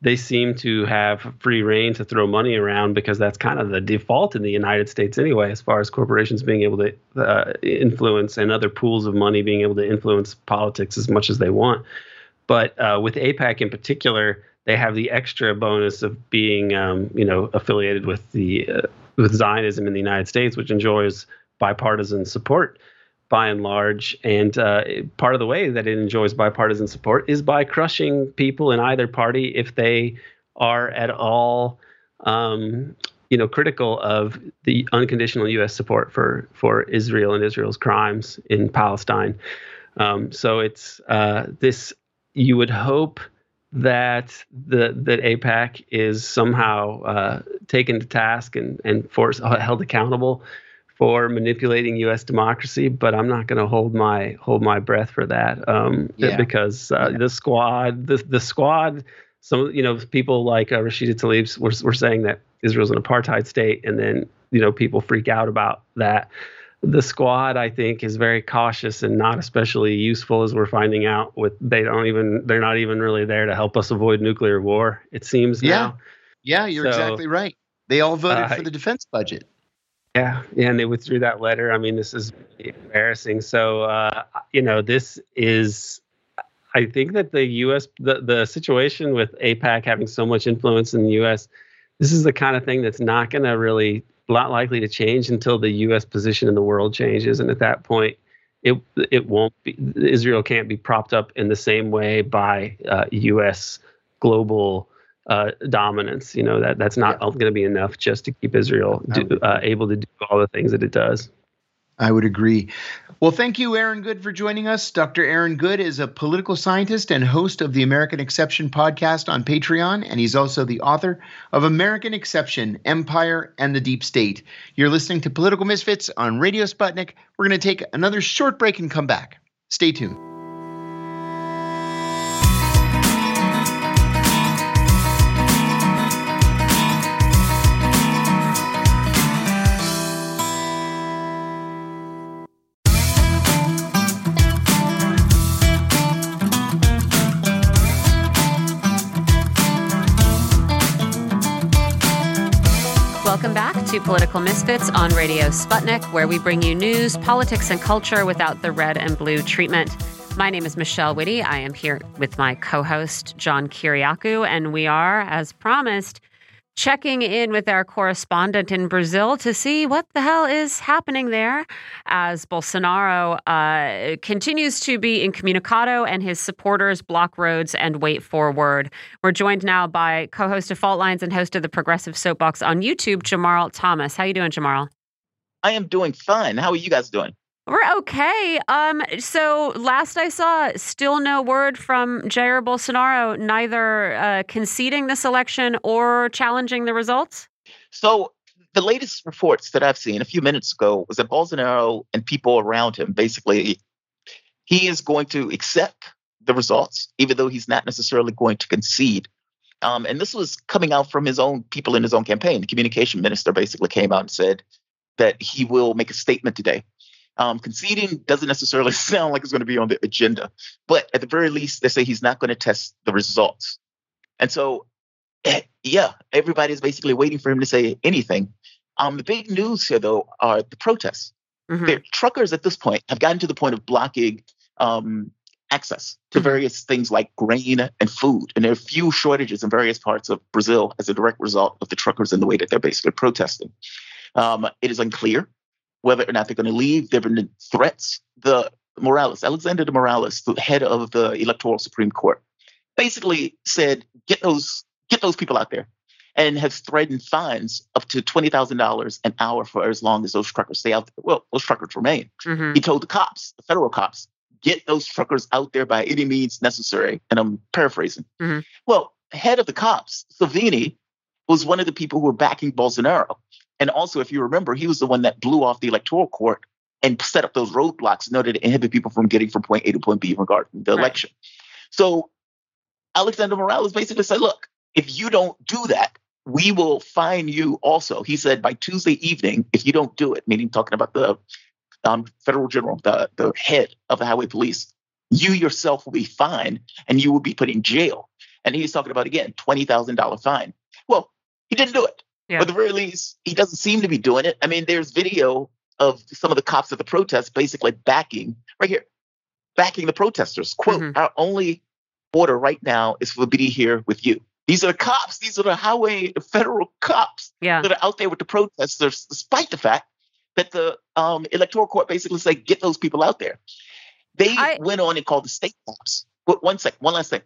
they seem to have free reign to throw money around because that's kind of the default in the United States anyway, as far as corporations being able to uh, influence and other pools of money being able to influence politics as much as they want. But uh, with AIPAC in particular, they have the extra bonus of being, um, you know, affiliated with the uh, with Zionism in the United States, which enjoys bipartisan support by and large. And uh, part of the way that it enjoys bipartisan support is by crushing people in either party if they are at all, um, you know, critical of the unconditional U.S. support for for Israel and Israel's crimes in Palestine. Um, so it's uh, this. You would hope that the that AIPAC is somehow uh, taken to task and and forced held accountable for manipulating U.S. democracy, but I'm not going to hold my hold my breath for that um, yeah. because uh, yeah. the squad, the the squad, some you know people like uh, Rashida Tlaib were were saying that Israel's an apartheid state, and then you know people freak out about that. The squad, I think, is very cautious and not especially useful, as we're finding out. With they don't even they're not even really there to help us avoid nuclear war. It seems yeah. now. Yeah, you're so, exactly right. They all voted uh, for the defense budget. Yeah, yeah, and they withdrew that letter. I mean, this is embarrassing. So, uh, you know, this is. I think that the U.S. the the situation with AIPAC having so much influence in the U.S. This is the kind of thing that's not going to really not likely to change until the U.S. position in the world changes, and at that point, it it won't be Israel can't be propped up in the same way by uh, U.S. global uh, dominance. You know that that's not yeah. going to be enough just to keep Israel do, uh, able to do all the things that it does. I would agree. Well, thank you, Aaron Good, for joining us. Dr. Aaron Good is a political scientist and host of the American Exception podcast on Patreon, and he's also the author of American Exception Empire and the Deep State. You're listening to Political Misfits on Radio Sputnik. We're going to take another short break and come back. Stay tuned. Political Misfits on Radio Sputnik, where we bring you news, politics, and culture without the red and blue treatment. My name is Michelle Witte. I am here with my co host, John Kiriakou, and we are, as promised, checking in with our correspondent in Brazil to see what the hell is happening there as Bolsonaro uh, continues to be incommunicado and his supporters block roads and wait for word. We're joined now by co-host of Fault Lines and host of the Progressive Soapbox on YouTube, Jamarl Thomas. How you doing, Jamarl? I am doing fine. How are you guys doing? We're okay. Um, so last I saw, still no word from Jair Bolsonaro, neither uh, conceding this election or challenging the results. So the latest reports that I've seen a few minutes ago was that Bolsonaro and people around him basically he is going to accept the results, even though he's not necessarily going to concede. Um, and this was coming out from his own people in his own campaign. The communication minister basically came out and said that he will make a statement today um, conceding doesn't necessarily *laughs* sound like it's going to be on the agenda, but at the very least, they say he's not going to test the results. And so, eh, yeah, everybody is basically waiting for him to say anything. Um, the big news here, though, are the protests. Mm-hmm. The truckers at this point have gotten to the point of blocking um, access to mm-hmm. various things like grain and food. And there are few shortages in various parts of Brazil as a direct result of the truckers and the way that they're basically protesting. Um, it is unclear whether or not they're going to leave. There have been threats. The Morales, Alexander de Morales, the head of the Electoral Supreme Court, basically said, "Get those, get those people out there," and has threatened fines up to twenty thousand dollars an hour for as long as those truckers stay out there. Well, those truckers remain. Mm-hmm. He told the cops, the federal cops, "Get those truckers out there by any means necessary." And I'm paraphrasing. Mm-hmm. Well, head of the cops, Salvini, was one of the people who were backing Bolsonaro. And also, if you remember, he was the one that blew off the electoral court and set up those roadblocks in order to inhibit people from getting from point A to point B regarding the right. election. So Alexander Morales basically said, look, if you don't do that, we will fine you also. He said by Tuesday evening, if you don't do it, meaning talking about the um, federal general, the, the head of the highway police, you yourself will be fined and you will be put in jail. And he's talking about, again, $20,000 fine. Well, he didn't do it. Yeah. But at the very least, he doesn't seem to be doing it. I mean, there's video of some of the cops at the protest basically backing, right here, backing the protesters. Quote, mm-hmm. our only order right now is for be here with you. These are the cops. These are the highway, federal cops yeah. that are out there with the protesters, despite the fact that the um, electoral court basically said, get those people out there. They I, went on and called the state cops. But one sec, one last thing.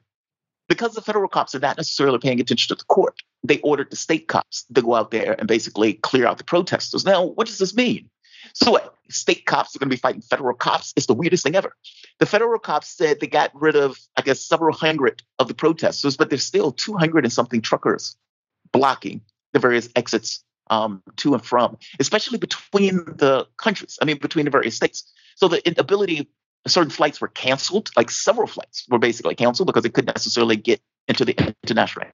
Because the federal cops are not necessarily paying attention to the court, they ordered the state cops to go out there and basically clear out the protesters. Now, what does this mean? So what? State cops are going to be fighting federal cops. It's the weirdest thing ever. The federal cops said they got rid of, I guess, several hundred of the protesters, but there's still 200 and something truckers blocking the various exits um, to and from, especially between the countries. I mean, between the various states. So the ability, certain flights were canceled, like several flights were basically canceled because they couldn't necessarily get into the international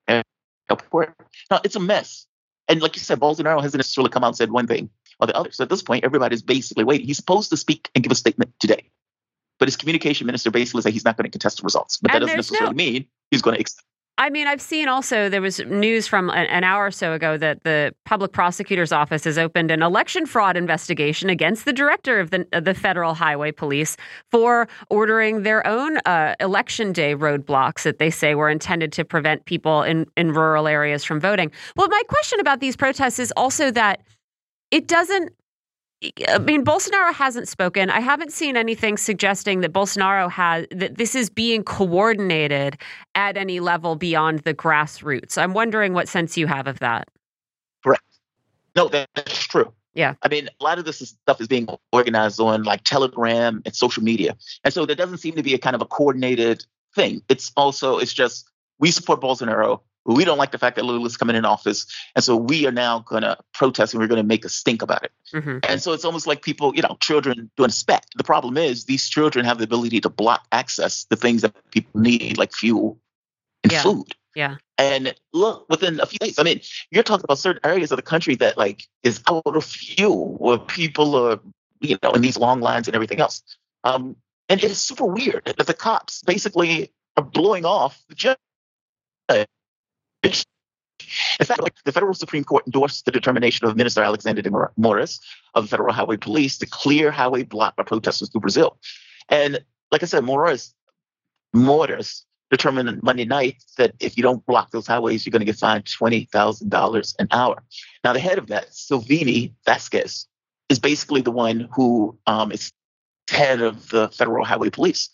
airport. Now, it's a mess. And like you said, Bolsonaro hasn't necessarily come out and said one thing or the other. So at this point, everybody's basically waiting. He's supposed to speak and give a statement today. But his communication minister basically said he's not going to contest the results. But and that doesn't necessarily no, mean he's going to accept. I mean, I've seen also there was news from an hour or so ago that the public prosecutor's office has opened an election fraud investigation against the director of the the federal highway police for ordering their own uh, election day roadblocks that they say were intended to prevent people in in rural areas from voting. Well, my question about these protests is also that it doesn't I mean, Bolsonaro hasn't spoken. I haven't seen anything suggesting that Bolsonaro has that this is being coordinated at any level beyond the grassroots. I'm wondering what sense you have of that. Correct. No, that's true. Yeah. I mean, a lot of this stuff is being organized on like Telegram and social media. And so there doesn't seem to be a kind of a coordinated thing. It's also, it's just we support Bolsonaro we don't like the fact that Lula's coming in office. And so we are now going to protest and we're going to make a stink about it. Mm-hmm. And so it's almost like people, you know, children doing spec. The problem is these children have the ability to block access to things that people need, like fuel and yeah. food. Yeah. And look, within a few days, I mean, you're talking about certain areas of the country that like is out of fuel where people are, you know, in these long lines and everything else. Um, and it is super weird that the cops basically are blowing off the judge in fact, the federal Supreme Court endorsed the determination of Minister Alexander de Moraes of the Federal Highway Police to clear highway blocked by protesters through Brazil. And like I said, Moraes, Moraes determined Monday night that if you don't block those highways, you're going to get fined $20,000 an hour. Now, the head of that, Silvinei Vasques, is basically the one who um, is head of the Federal Highway Police.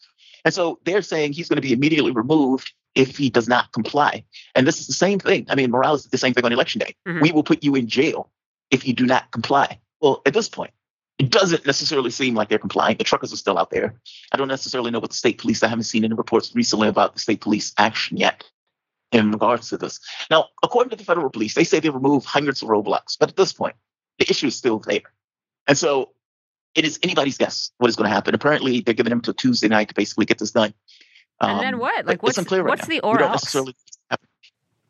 And so they're saying he's going to be immediately removed if he does not comply. And this is the same thing. I mean, Morales did the same thing on election day. Mm-hmm. We will put you in jail if you do not comply. Well, at this point, it doesn't necessarily seem like they're complying. The truckers are still out there. I don't necessarily know what the state police, I haven't seen any reports recently about the state police action yet in regards to this. Now, according to the federal police, they say they removed hundreds of roadblocks, but at this point, the issue is still there. And so it is anybody's guess what is going to happen. Apparently, they're giving them until Tuesday night to basically get this done. Um, and then um, what? Like, what's, right what's the or else?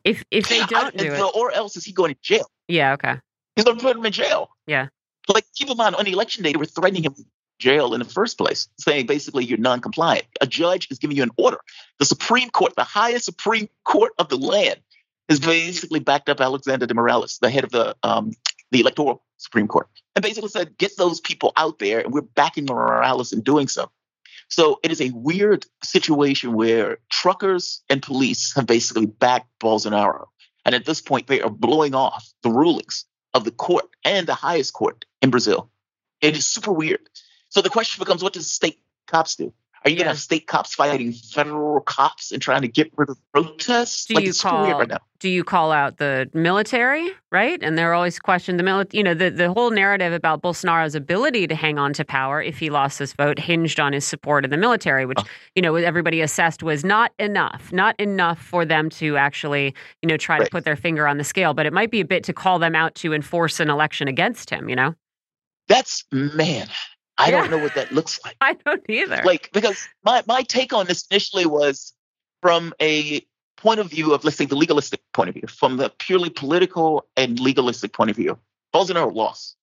If if they don't I, do it, or else is he going to jail? Yeah, okay. He's going to put him in jail. Yeah. Like, keep in mind, on the election day, they were threatening him jail in the first place, saying basically you're non-compliant. A judge is giving you an order. The Supreme Court, the highest Supreme Court of the land, has basically backed up Alexander de Morales, the head of the um, the electoral Supreme Court, and basically said, get those people out there, and we're backing Morales in doing so. So it is a weird situation where truckers and police have basically backed Bolsonaro. And at this point, they are blowing off the rulings of the court and the highest court in Brazil. It is super weird. So the question becomes what does state cops do? Are you yeah. going to have state cops fighting federal cops and trying to get rid of protests? Do like, you call, right Do you call out the military, right? And they're always questioned the military. You know, the, the whole narrative about Bolsonaro's ability to hang on to power if he lost this vote hinged on his support of the military, which, oh. you know, everybody assessed was not enough, not enough for them to actually, you know, try right. to put their finger on the scale. But it might be a bit to call them out to enforce an election against him, you know? That's, man, I yeah. don't know what that looks like. *laughs* I don't either. Like because my my take on this initially was from a point of view of let's say the legalistic point of view, from the purely political and legalistic point of view. Bolsonaro lost,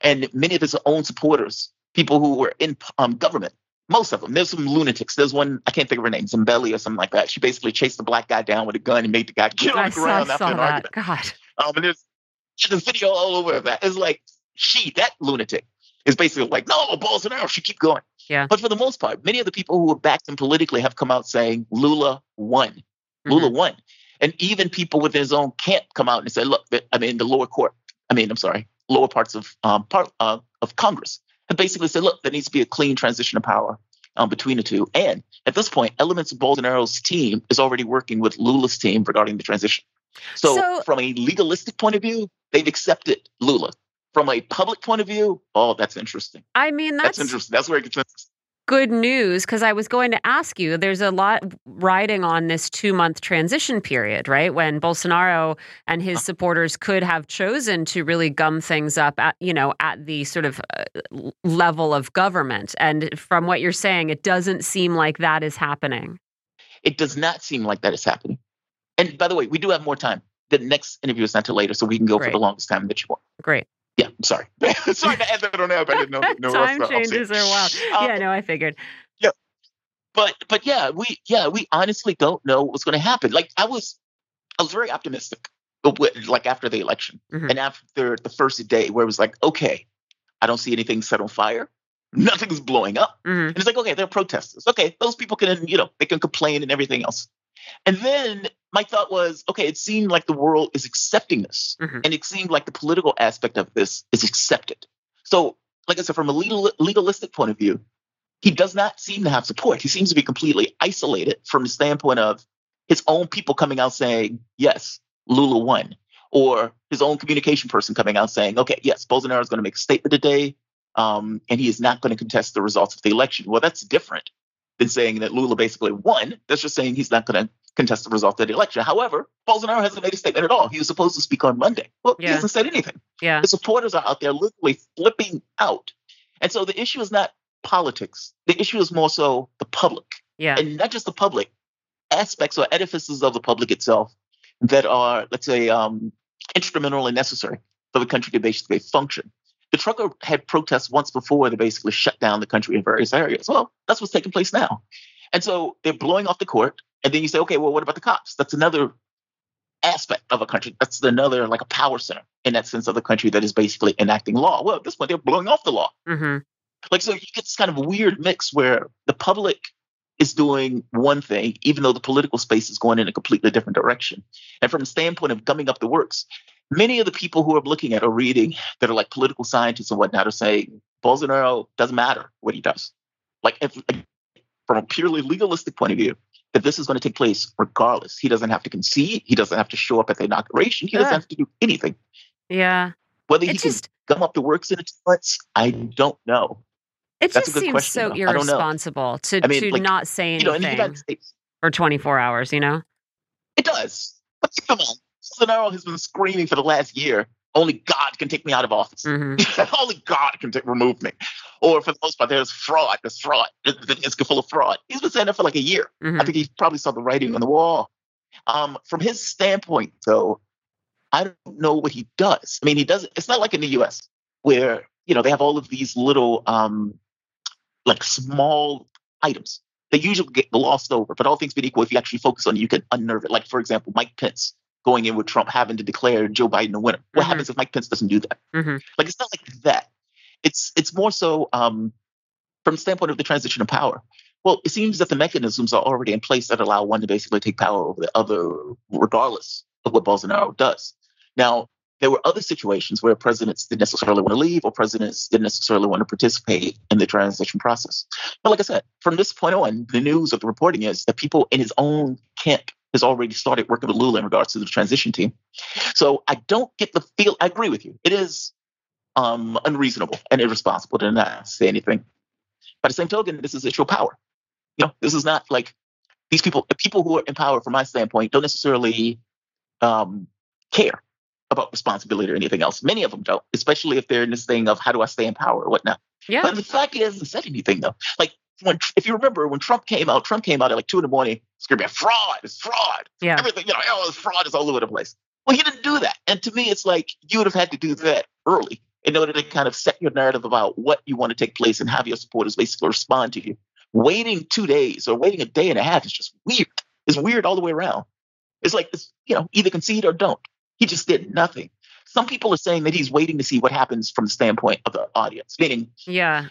and many of his own supporters people who were in um, government. Most of them. There's some lunatics. There's one I can't think of her name, Zambelli or something like that. She basically chased the black guy down with a gun and made the guy get on the ground after an that. argument. God. Um, and there's, there's a video all over of that. It's like she, that lunatic, is basically like, no, Bolsonaro should keep going. Yeah. But for the most part, many of the people who have backed him politically have come out saying Lula won. Mm-hmm. Lula won. And even people within his own camp come out and say, look, I mean, the lower court, I mean, I'm sorry, lower parts of um, part uh, of Congress have basically said, look, there needs to be a clean transition of power um, between the two. And at this point, elements of Bolsonaro's team is already working with Lula's team regarding the transition. So, so from a legalistic point of view, they've accepted Lula. From a public point of view, oh, that's interesting. I mean, that's, that's interesting. That's where it gets interesting good news because I was going to ask you there's a lot riding on this two month transition period, right? When Bolsonaro and his uh-huh. supporters could have chosen to really gum things up at, you know, at the sort of uh, level of government. And from what you're saying, it doesn't seem like that is happening. It does not seem like that is happening. And by the way, we do have more time. The next interview is not till later, so we can go Great. for the longest time that you want. Great. Yeah, sorry. *laughs* sorry to add that on there, but I didn't know. know *laughs* Time changes are wild. *laughs* Um, yeah, no, I figured. Yeah, but but yeah, we yeah we honestly don't know what's going to happen. Like I was, I was very optimistic, like after the election mm-hmm. and after the first day, where it was like, okay, I don't see anything set on fire. Nothing's blowing up. Mm-hmm. And it's like, okay, they're protesters. Okay, those people can, you know, they can complain and everything else. And then my thought was, okay, it seemed like the world is accepting this. Mm-hmm. And it seemed like the political aspect of this is accepted. So, like I said, from a legal, legalistic point of view, he does not seem to have support. He seems to be completely isolated from the standpoint of his own people coming out saying, yes, Lula won. Or his own communication person coming out saying, okay, yes, Bolsonaro is going to make a statement today, um, and he is not going to contest the results of the election. Well, that's different than saying that Lula basically won. That's just saying he's not going to contest the result of the election. However, Bolsonaro hasn't made a statement at all. He was supposed to speak on Monday. Well, yeah. he hasn't said anything. Yeah. The supporters are out there literally flipping out. And so the issue is not politics. The issue is more so the public. Yeah. And not just the public, aspects or edifices of the public itself that are, let's say, um, instrumental and necessary for the country to basically function. The trucker had protests once before to basically shut down the country in various areas. Well, that's what's taking place now. And so they're blowing off the court. And then you say, okay, well, what about the cops? That's another aspect of a country. That's another like a power center in that sense of the country that is basically enacting law. Well, at this point, they're blowing off the law. Mm-hmm. Like, so you get this kind of weird mix where the public is doing one thing, even though the political space is going in a completely different direction. And from the standpoint of gumming up the works, many of the people who are looking at or reading that are like political scientists and whatnot are saying Bolsonaro doesn't matter what he does. Like, if, from a purely legalistic point of view, that this is going to take place regardless. He doesn't have to concede. He doesn't have to show up at the inauguration. He doesn't have to do anything. Yeah. Whether he just, can gum up the works in its months, I don't know. It That's just seems question, so though. irresponsible to, I mean, to like, not say anything you know, States, for 24 hours, you know? It does. But come on. Bolsonaro has been screaming for the last year only God can take me out of office. Mm-hmm. *laughs* only God can take, remove me. Or for the most part, there's fraud. There's fraud. It's full of fraud. He's been saying that for like a year. Mm-hmm. I think he probably saw the writing on the wall. Um, from his standpoint, though, I don't know what he does. I mean, he doesn't. It's not like in the U.S. where you know they have all of these little, um, like small items. They usually get glossed over, but all things being equal, if you actually focus on it, you can unnerve it. Like for example, Mike Pence going in with Trump having to declare Joe Biden a winner. What mm-hmm. happens if Mike Pence doesn't do that? Mm-hmm. Like it's not like that. It's it's more so um, from the standpoint of the transition of power. Well, it seems that the mechanisms are already in place that allow one to basically take power over the other, regardless of what Bolsonaro does. Now, there were other situations where presidents didn't necessarily want to leave or presidents didn't necessarily want to participate in the transition process. But like I said, from this point on, the news of the reporting is that people in his own camp has already started working with Lula in regards to the transition team. So I don't get the feel. I agree with you. It is um, unreasonable and irresponsible to not say anything. By the same token, this is issue power. You know, this is not like these people. The people who are in power, from my standpoint, don't necessarily um, care about responsibility or anything else. Many of them don't, especially if they're in this thing of how do I stay in power or whatnot. Yeah. But the fact is, it said anything though. Like when if you remember when Trump came out, Trump came out at like two in the morning screaming, fraud, it's fraud. Yeah. Everything, you know, oh, it's fraud is all over the place. Well, he didn't do that. And to me, it's like you would have had to do that early in order to kind of set your narrative about what you want to take place and have your supporters basically respond to you. Waiting two days or waiting a day and a half is just weird. It's weird all the way around. It's like, it's, you know, either concede or don't. He just did nothing. Some people are saying that he's waiting to see what happens from the standpoint of the audience, meaning, yeah,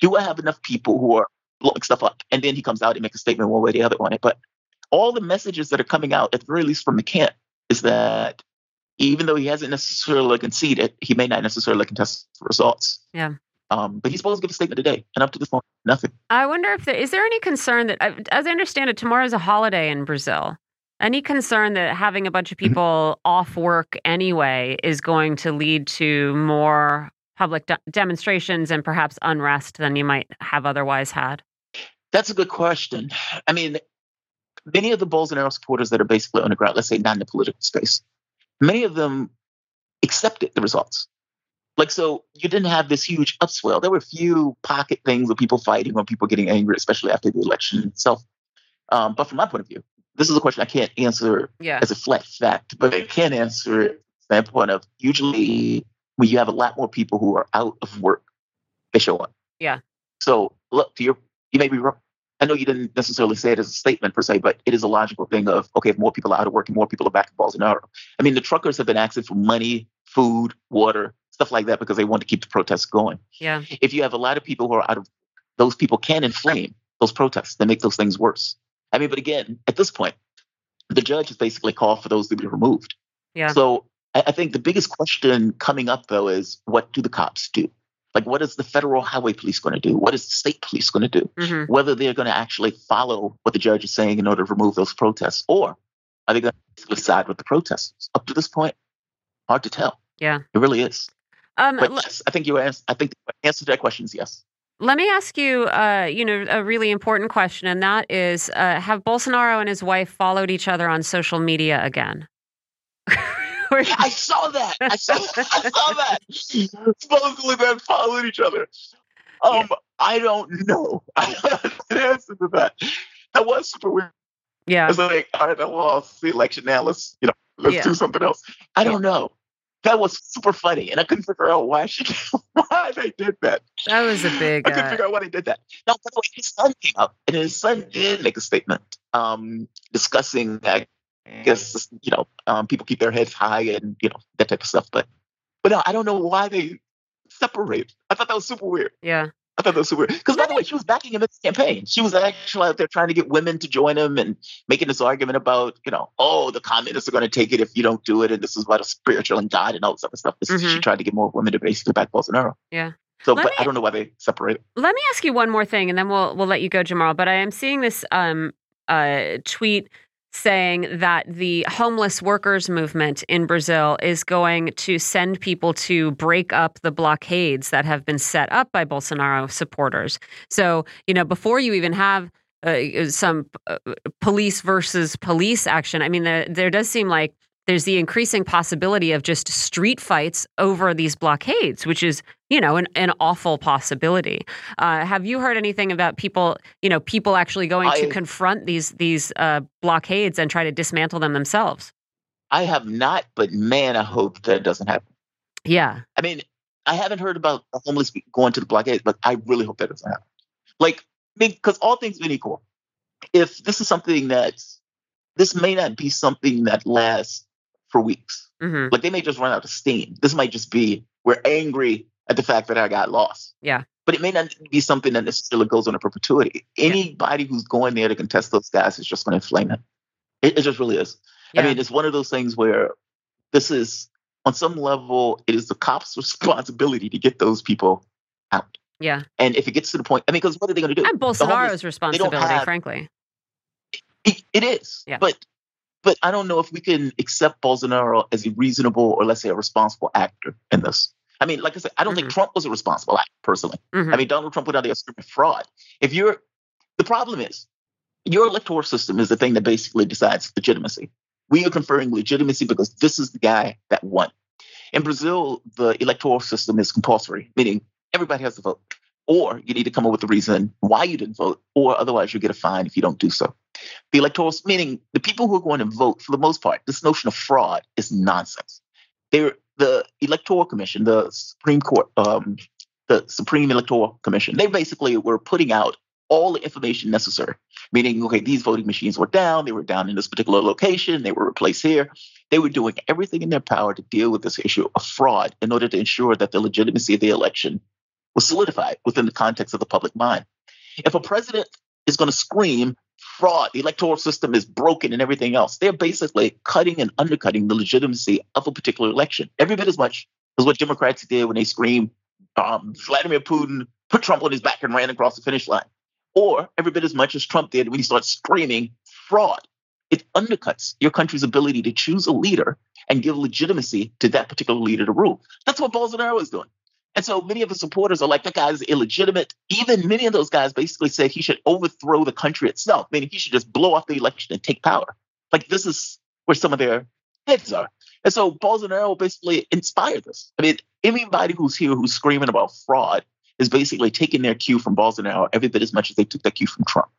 do I have enough people who are blowing stuff up? And then he comes out and makes a statement one way or the other on it. But all the messages that are coming out, at the very least from the camp, is that even though he hasn't necessarily conceded, he may not necessarily contest the results. Yeah. Um, but he's supposed to give a statement today, and up to this point, nothing. I wonder if there is there any concern that, as I understand it, tomorrow is a holiday in Brazil. Any concern that having a bunch of mm-hmm. people off work anyway is going to lead to more public de- demonstrations and perhaps unrest than you might have otherwise had? That's a good question. I mean, many of the Bolsonaro supporters that are basically on the ground, let's say not in the political space, many of them accepted the results. Like, so you didn't have this huge upswell. There were a few pocket things of people fighting or people getting angry, especially after the election itself. Um, but from my point of view, this is a question I can't answer yeah. as a flat fact, but I can answer it from the standpoint of usually when you have a lot more people who are out of work, they show up. Yeah. So look, to your you may be wrong. I know you didn't necessarily say it as a statement per se, but it is a logical thing of okay, if more people are out of work and more people are back in Bolsonaro. I mean, the truckers have been asking for money, food, water, stuff like that because they want to keep the protests going. Yeah. If you have a lot of people who are out of those people can inflame those protests and make those things worse. I mean, but again, at this point, the judge has basically called for those to be removed. Yeah. So I think the biggest question coming up though is what do the cops do? Like, what is the federal highway police going to do? What is the state police going to do? Mm-hmm. Whether they're going to actually follow what the judge is saying in order to remove those protests, or are they going to side with the protesters? Up to this point, hard to tell. Yeah, it really is. Um, but yes, I think you answer. I think the answer to that question is yes. Let me ask you, uh, you know, a really important question, and that is: uh, Have Bolsonaro and his wife followed each other on social media again? I saw that. I saw, *laughs* I saw that. Supposedly they followed each other. Um, yeah. I don't know. *laughs* I don't answer to that. That was super weird. Yeah. It's like, all right, well, it's the election now. Let's, you know, let's yeah. do something else. I don't know. That was super funny, and I couldn't figure out why she, *laughs* why they did that. That was a big. I couldn't uh, figure out why they did that. Now, by the way, his son came up, and his son did make a statement um, discussing that I guess you know um, people keep their heads high and you know that type of stuff. But but no, I don't know why they separate. I thought that was super weird. Yeah. I thought that was super weird. Because by the way, she was backing him in his campaign. She was actually out there trying to get women to join him and making this argument about, you know, oh, the communists are going to take it if you don't do it, and this is about a spiritual and God and all this other stuff. This mm-hmm. She tried to get more women to basically back Bolsonaro. Yeah. So, let but me, I don't know why they separate. Let me ask you one more thing, and then we'll we'll let you go, Jamarl. But I am seeing this um, uh, tweet saying that the homeless workers movement in Brazil is going to send people to break up the blockades that have been set up by Bolsonaro supporters. So, you know, before you even have uh, some uh, police versus police action, I mean, there, there does seem like there's the increasing possibility of just street fights over these blockades, which is, you know, an, an awful possibility. Uh, have you heard anything about people, you know, people actually going I, to confront these these uh, blockades and try to dismantle them themselves? I have not, but man, I hope that doesn't happen. Yeah. I mean, I haven't heard about the homeless going to the blockades, but I really hope that doesn't happen. Like, because all things being equal, if this is something that's this may not be something that lasts for weeks. Mm-hmm. Like they may just run out of steam. This might just be we're angry at the fact that I got lost. Yeah. But it may not be something that necessarily goes on a perpetuity. Anybody yeah. who's going there to contest those guys is just going to inflame it. It, it just really is. Yeah. I mean, it's one of those things where this is, on some level, it is the cops' *laughs* responsibility to get those people out. Yeah. And if it gets to the point, I mean, because what are they going to do? And Bolsonaro's responsibility, have, frankly. It, it is. Yeah. But but I don't know if we can accept Bolsonaro as a reasonable or let's say a responsible actor in this. I mean, like I said, I don't mm-hmm. think Trump was a responsible personally. Mm-hmm. I mean, Donald Trump went out there screaming fraud. If you're, the problem is, your electoral system is the thing that basically decides legitimacy. We are conferring legitimacy because this is the guy that won. In Brazil, the electoral system is compulsory, meaning everybody has to vote. Or you need to come up with a reason why you didn't vote, or otherwise you get a fine if you don't do so. The electoral, meaning the people who are going to vote, for the most part, this notion of fraud is nonsense. They're the Electoral Commission, the Supreme Court, um, the Supreme Electoral Commission, they basically were putting out all the information necessary, meaning, okay, these voting machines were down, they were down in this particular location, they were replaced here. They were doing everything in their power to deal with this issue of fraud in order to ensure that the legitimacy of the election was solidified within the context of the public mind. If a president is going to scream fraud, the electoral system is broken and everything else, they're basically cutting and undercutting the legitimacy of a particular election every bit as much as what Democrats did when they screamed um, Vladimir Putin put Trump on his back and ran across the finish line, or every bit as much as Trump did when he started screaming fraud. It undercuts your country's ability to choose a leader and give legitimacy to that particular leader to rule. That's what Bolsonaro is doing. And so many of his supporters are like, that guy is illegitimate. Even many of those guys basically said he should overthrow the country itself, meaning he should just blow off the election and take power. Like this is where some of their heads are. And so Bolsonaro basically inspired this. I mean, anybody who's here who's screaming about fraud is basically taking their cue from Bolsonaro every bit as much as they took their cue from Trump.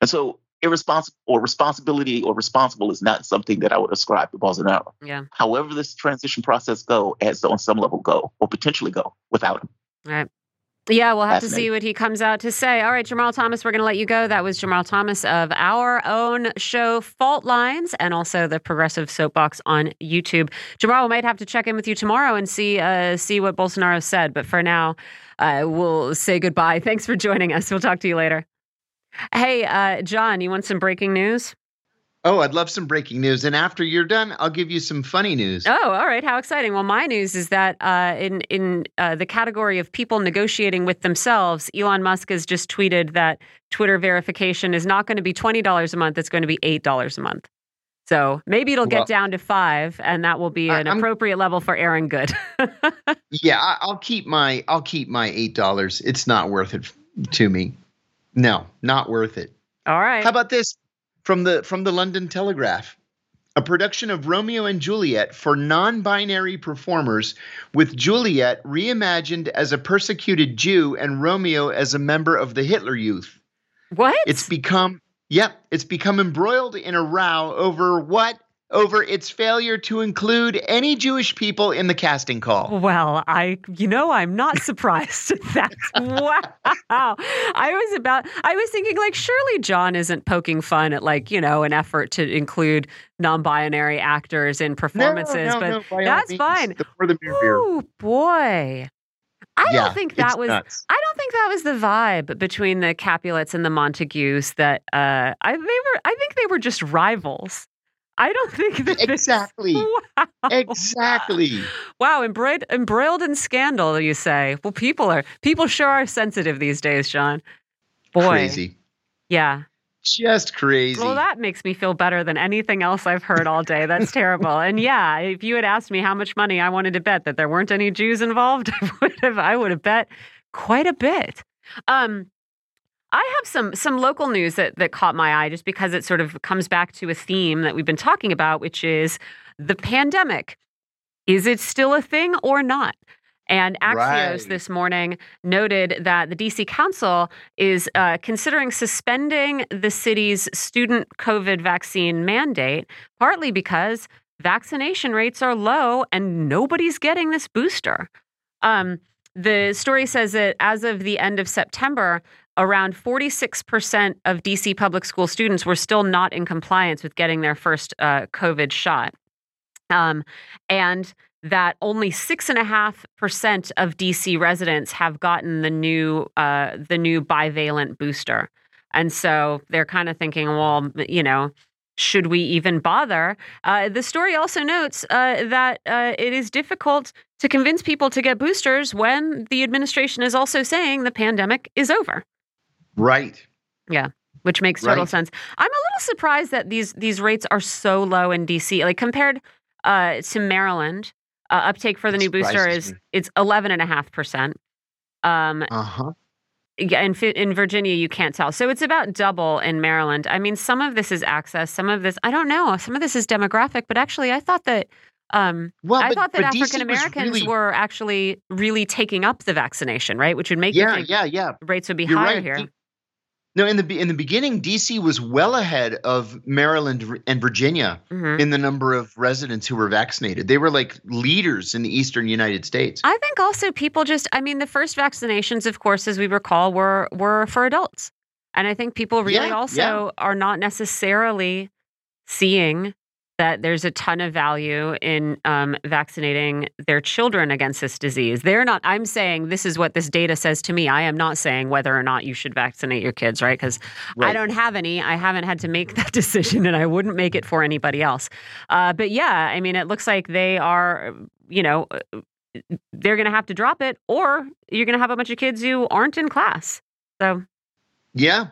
And so irresponsible or responsibility or responsible is not something that I would ascribe to Bolsonaro. Yeah. However, this transition process go has to on some level go or potentially go without him. Right. Yeah, we'll have to see what he comes out to say. All right, Jamarl Thomas, we're going to let you go. That was Jamarl Thomas of our own show, Fault Lines, and also the Progressive Soapbox on YouTube. Jamarl, we might have to check in with you tomorrow and see uh, see what Bolsonaro said. But for now, uh, we'll say goodbye. Thanks for joining us. We'll talk to you later. Hey, uh, John, you want some breaking news? Oh, I'd love some breaking news. And after you're done, I'll give you some funny news. Oh, all right. How exciting. Well, my news is that uh, in, in uh, the category of people negotiating with themselves, Elon Musk has just tweeted that Twitter verification is not going to be $20 a month, it's going to be $8 a month. So maybe it'll get well, down to five, and that will be an I'm, appropriate level for Aaron Good. *laughs* yeah, I'll keep my I'll keep my eight dollars. It's not worth it to me. No, not worth it. All right. How about this from the from the London Telegraph? A production of Romeo and Juliet for non-binary performers with Juliet reimagined as a persecuted Jew and Romeo as a member of the Hitler Youth. What? It's become Yep, it's become embroiled in a row over what? Over its failure to include any Jewish people in the casting call. Well, I, you know, I'm not *laughs* surprised at that. wow. I was about, I was thinking, like, surely John isn't poking fun at, like, you know, an effort to include non binary actors in performances, no, no, but no, that's fine. Oh, boy. I yeah, don't think that was. Nuts. I don't think that was the vibe between the Capulets and the Montagues. That uh, I they were. I think they were just rivals. I don't think that exactly. *laughs* Wow. Exactly. Wow, embroiled, embroiled in scandal, you say? Well, people are people sure are sensitive these days, John. Boy, crazy. Yeah. Just crazy. Well, that makes me feel better than anything else I've heard all day. That's terrible. And yeah, if you had asked me how much money I wanted to bet that there weren't any Jews involved, *laughs* I would have I would have bet quite a bit. Um, I have some some local news that that caught my eye just because it sort of comes back to a theme that we've been talking about, which is the pandemic. Is it still a thing or not? And Axios right. this morning noted that the DC Council is uh, considering suspending the city's student COVID vaccine mandate, partly because vaccination rates are low and nobody's getting this booster. Um, the story says that as of the end of September, around 46% of DC public school students were still not in compliance with getting their first uh, COVID shot. Um, and that only six and a half percent of DC residents have gotten the new uh, the new bivalent booster, and so they're kind of thinking, well, you know, should we even bother? Uh, the story also notes uh, that uh, it is difficult to convince people to get boosters when the administration is also saying the pandemic is over. Right. Yeah. Which makes total right. sense. I'm a little surprised that these these rates are so low in DC. Like compared uh, to Maryland, uh, uptake for the new booster is me. it's 11.5 percent. Um, uh huh. Yeah, in in Virginia you can't tell. So it's about double in Maryland. I mean, some of this is access, some of this I don't know. Some of this is demographic, but actually, I thought that um, well, I but, thought that African Americans really... were actually really taking up the vaccination, right? Which would make yeah, yeah, yeah. rates would be higher right. here. No, in the in the beginning, DC was well ahead of Maryland and Virginia mm-hmm. in the number of residents who were vaccinated. They were like leaders in the eastern United States. I think also people just I mean the first vaccinations of course as we recall were were for adults. And I think people really yeah, also yeah. are not necessarily seeing that there's a ton of value in um, vaccinating their children against this disease. They're not, I'm saying this is what this data says to me. I am not saying whether or not you should vaccinate your kids, right? Because right. I don't have any. I haven't had to make that *laughs* decision and I wouldn't make it for anybody else. Uh, but yeah, I mean, it looks like they are, you know, uh, they're going to have to drop it or you're going to have a bunch of kids who aren't in class. So, yeah,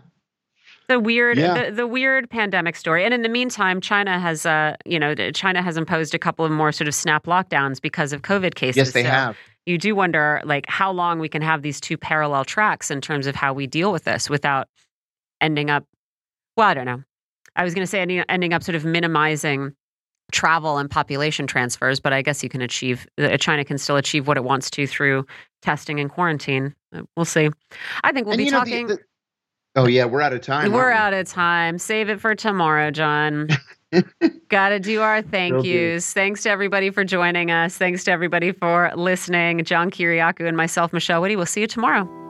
the weird yeah. the, the, weird pandemic story. And in the meantime china has uh you know china has imposed a couple of more sort of snap lockdowns because of covid cases. Yes they so have. you do wonder like how long we can have these two parallel tracks in terms of how we deal with this without ending up well i don't know. I was going to say ending, ending up sort of minimizing travel and population transfers but i guess you can achieve uh, china can still achieve what it wants to through testing and quarantine. Uh, we'll see. I think we'll and, be talking know, the, the, Oh yeah, we're out of time. We're we? out of time. Save it for tomorrow, John. *laughs* Got to do our thank okay. yous. Thanks to everybody for joining us. Thanks to everybody for listening. John Kiriakou and myself, Michelle Witte. We'll see you tomorrow.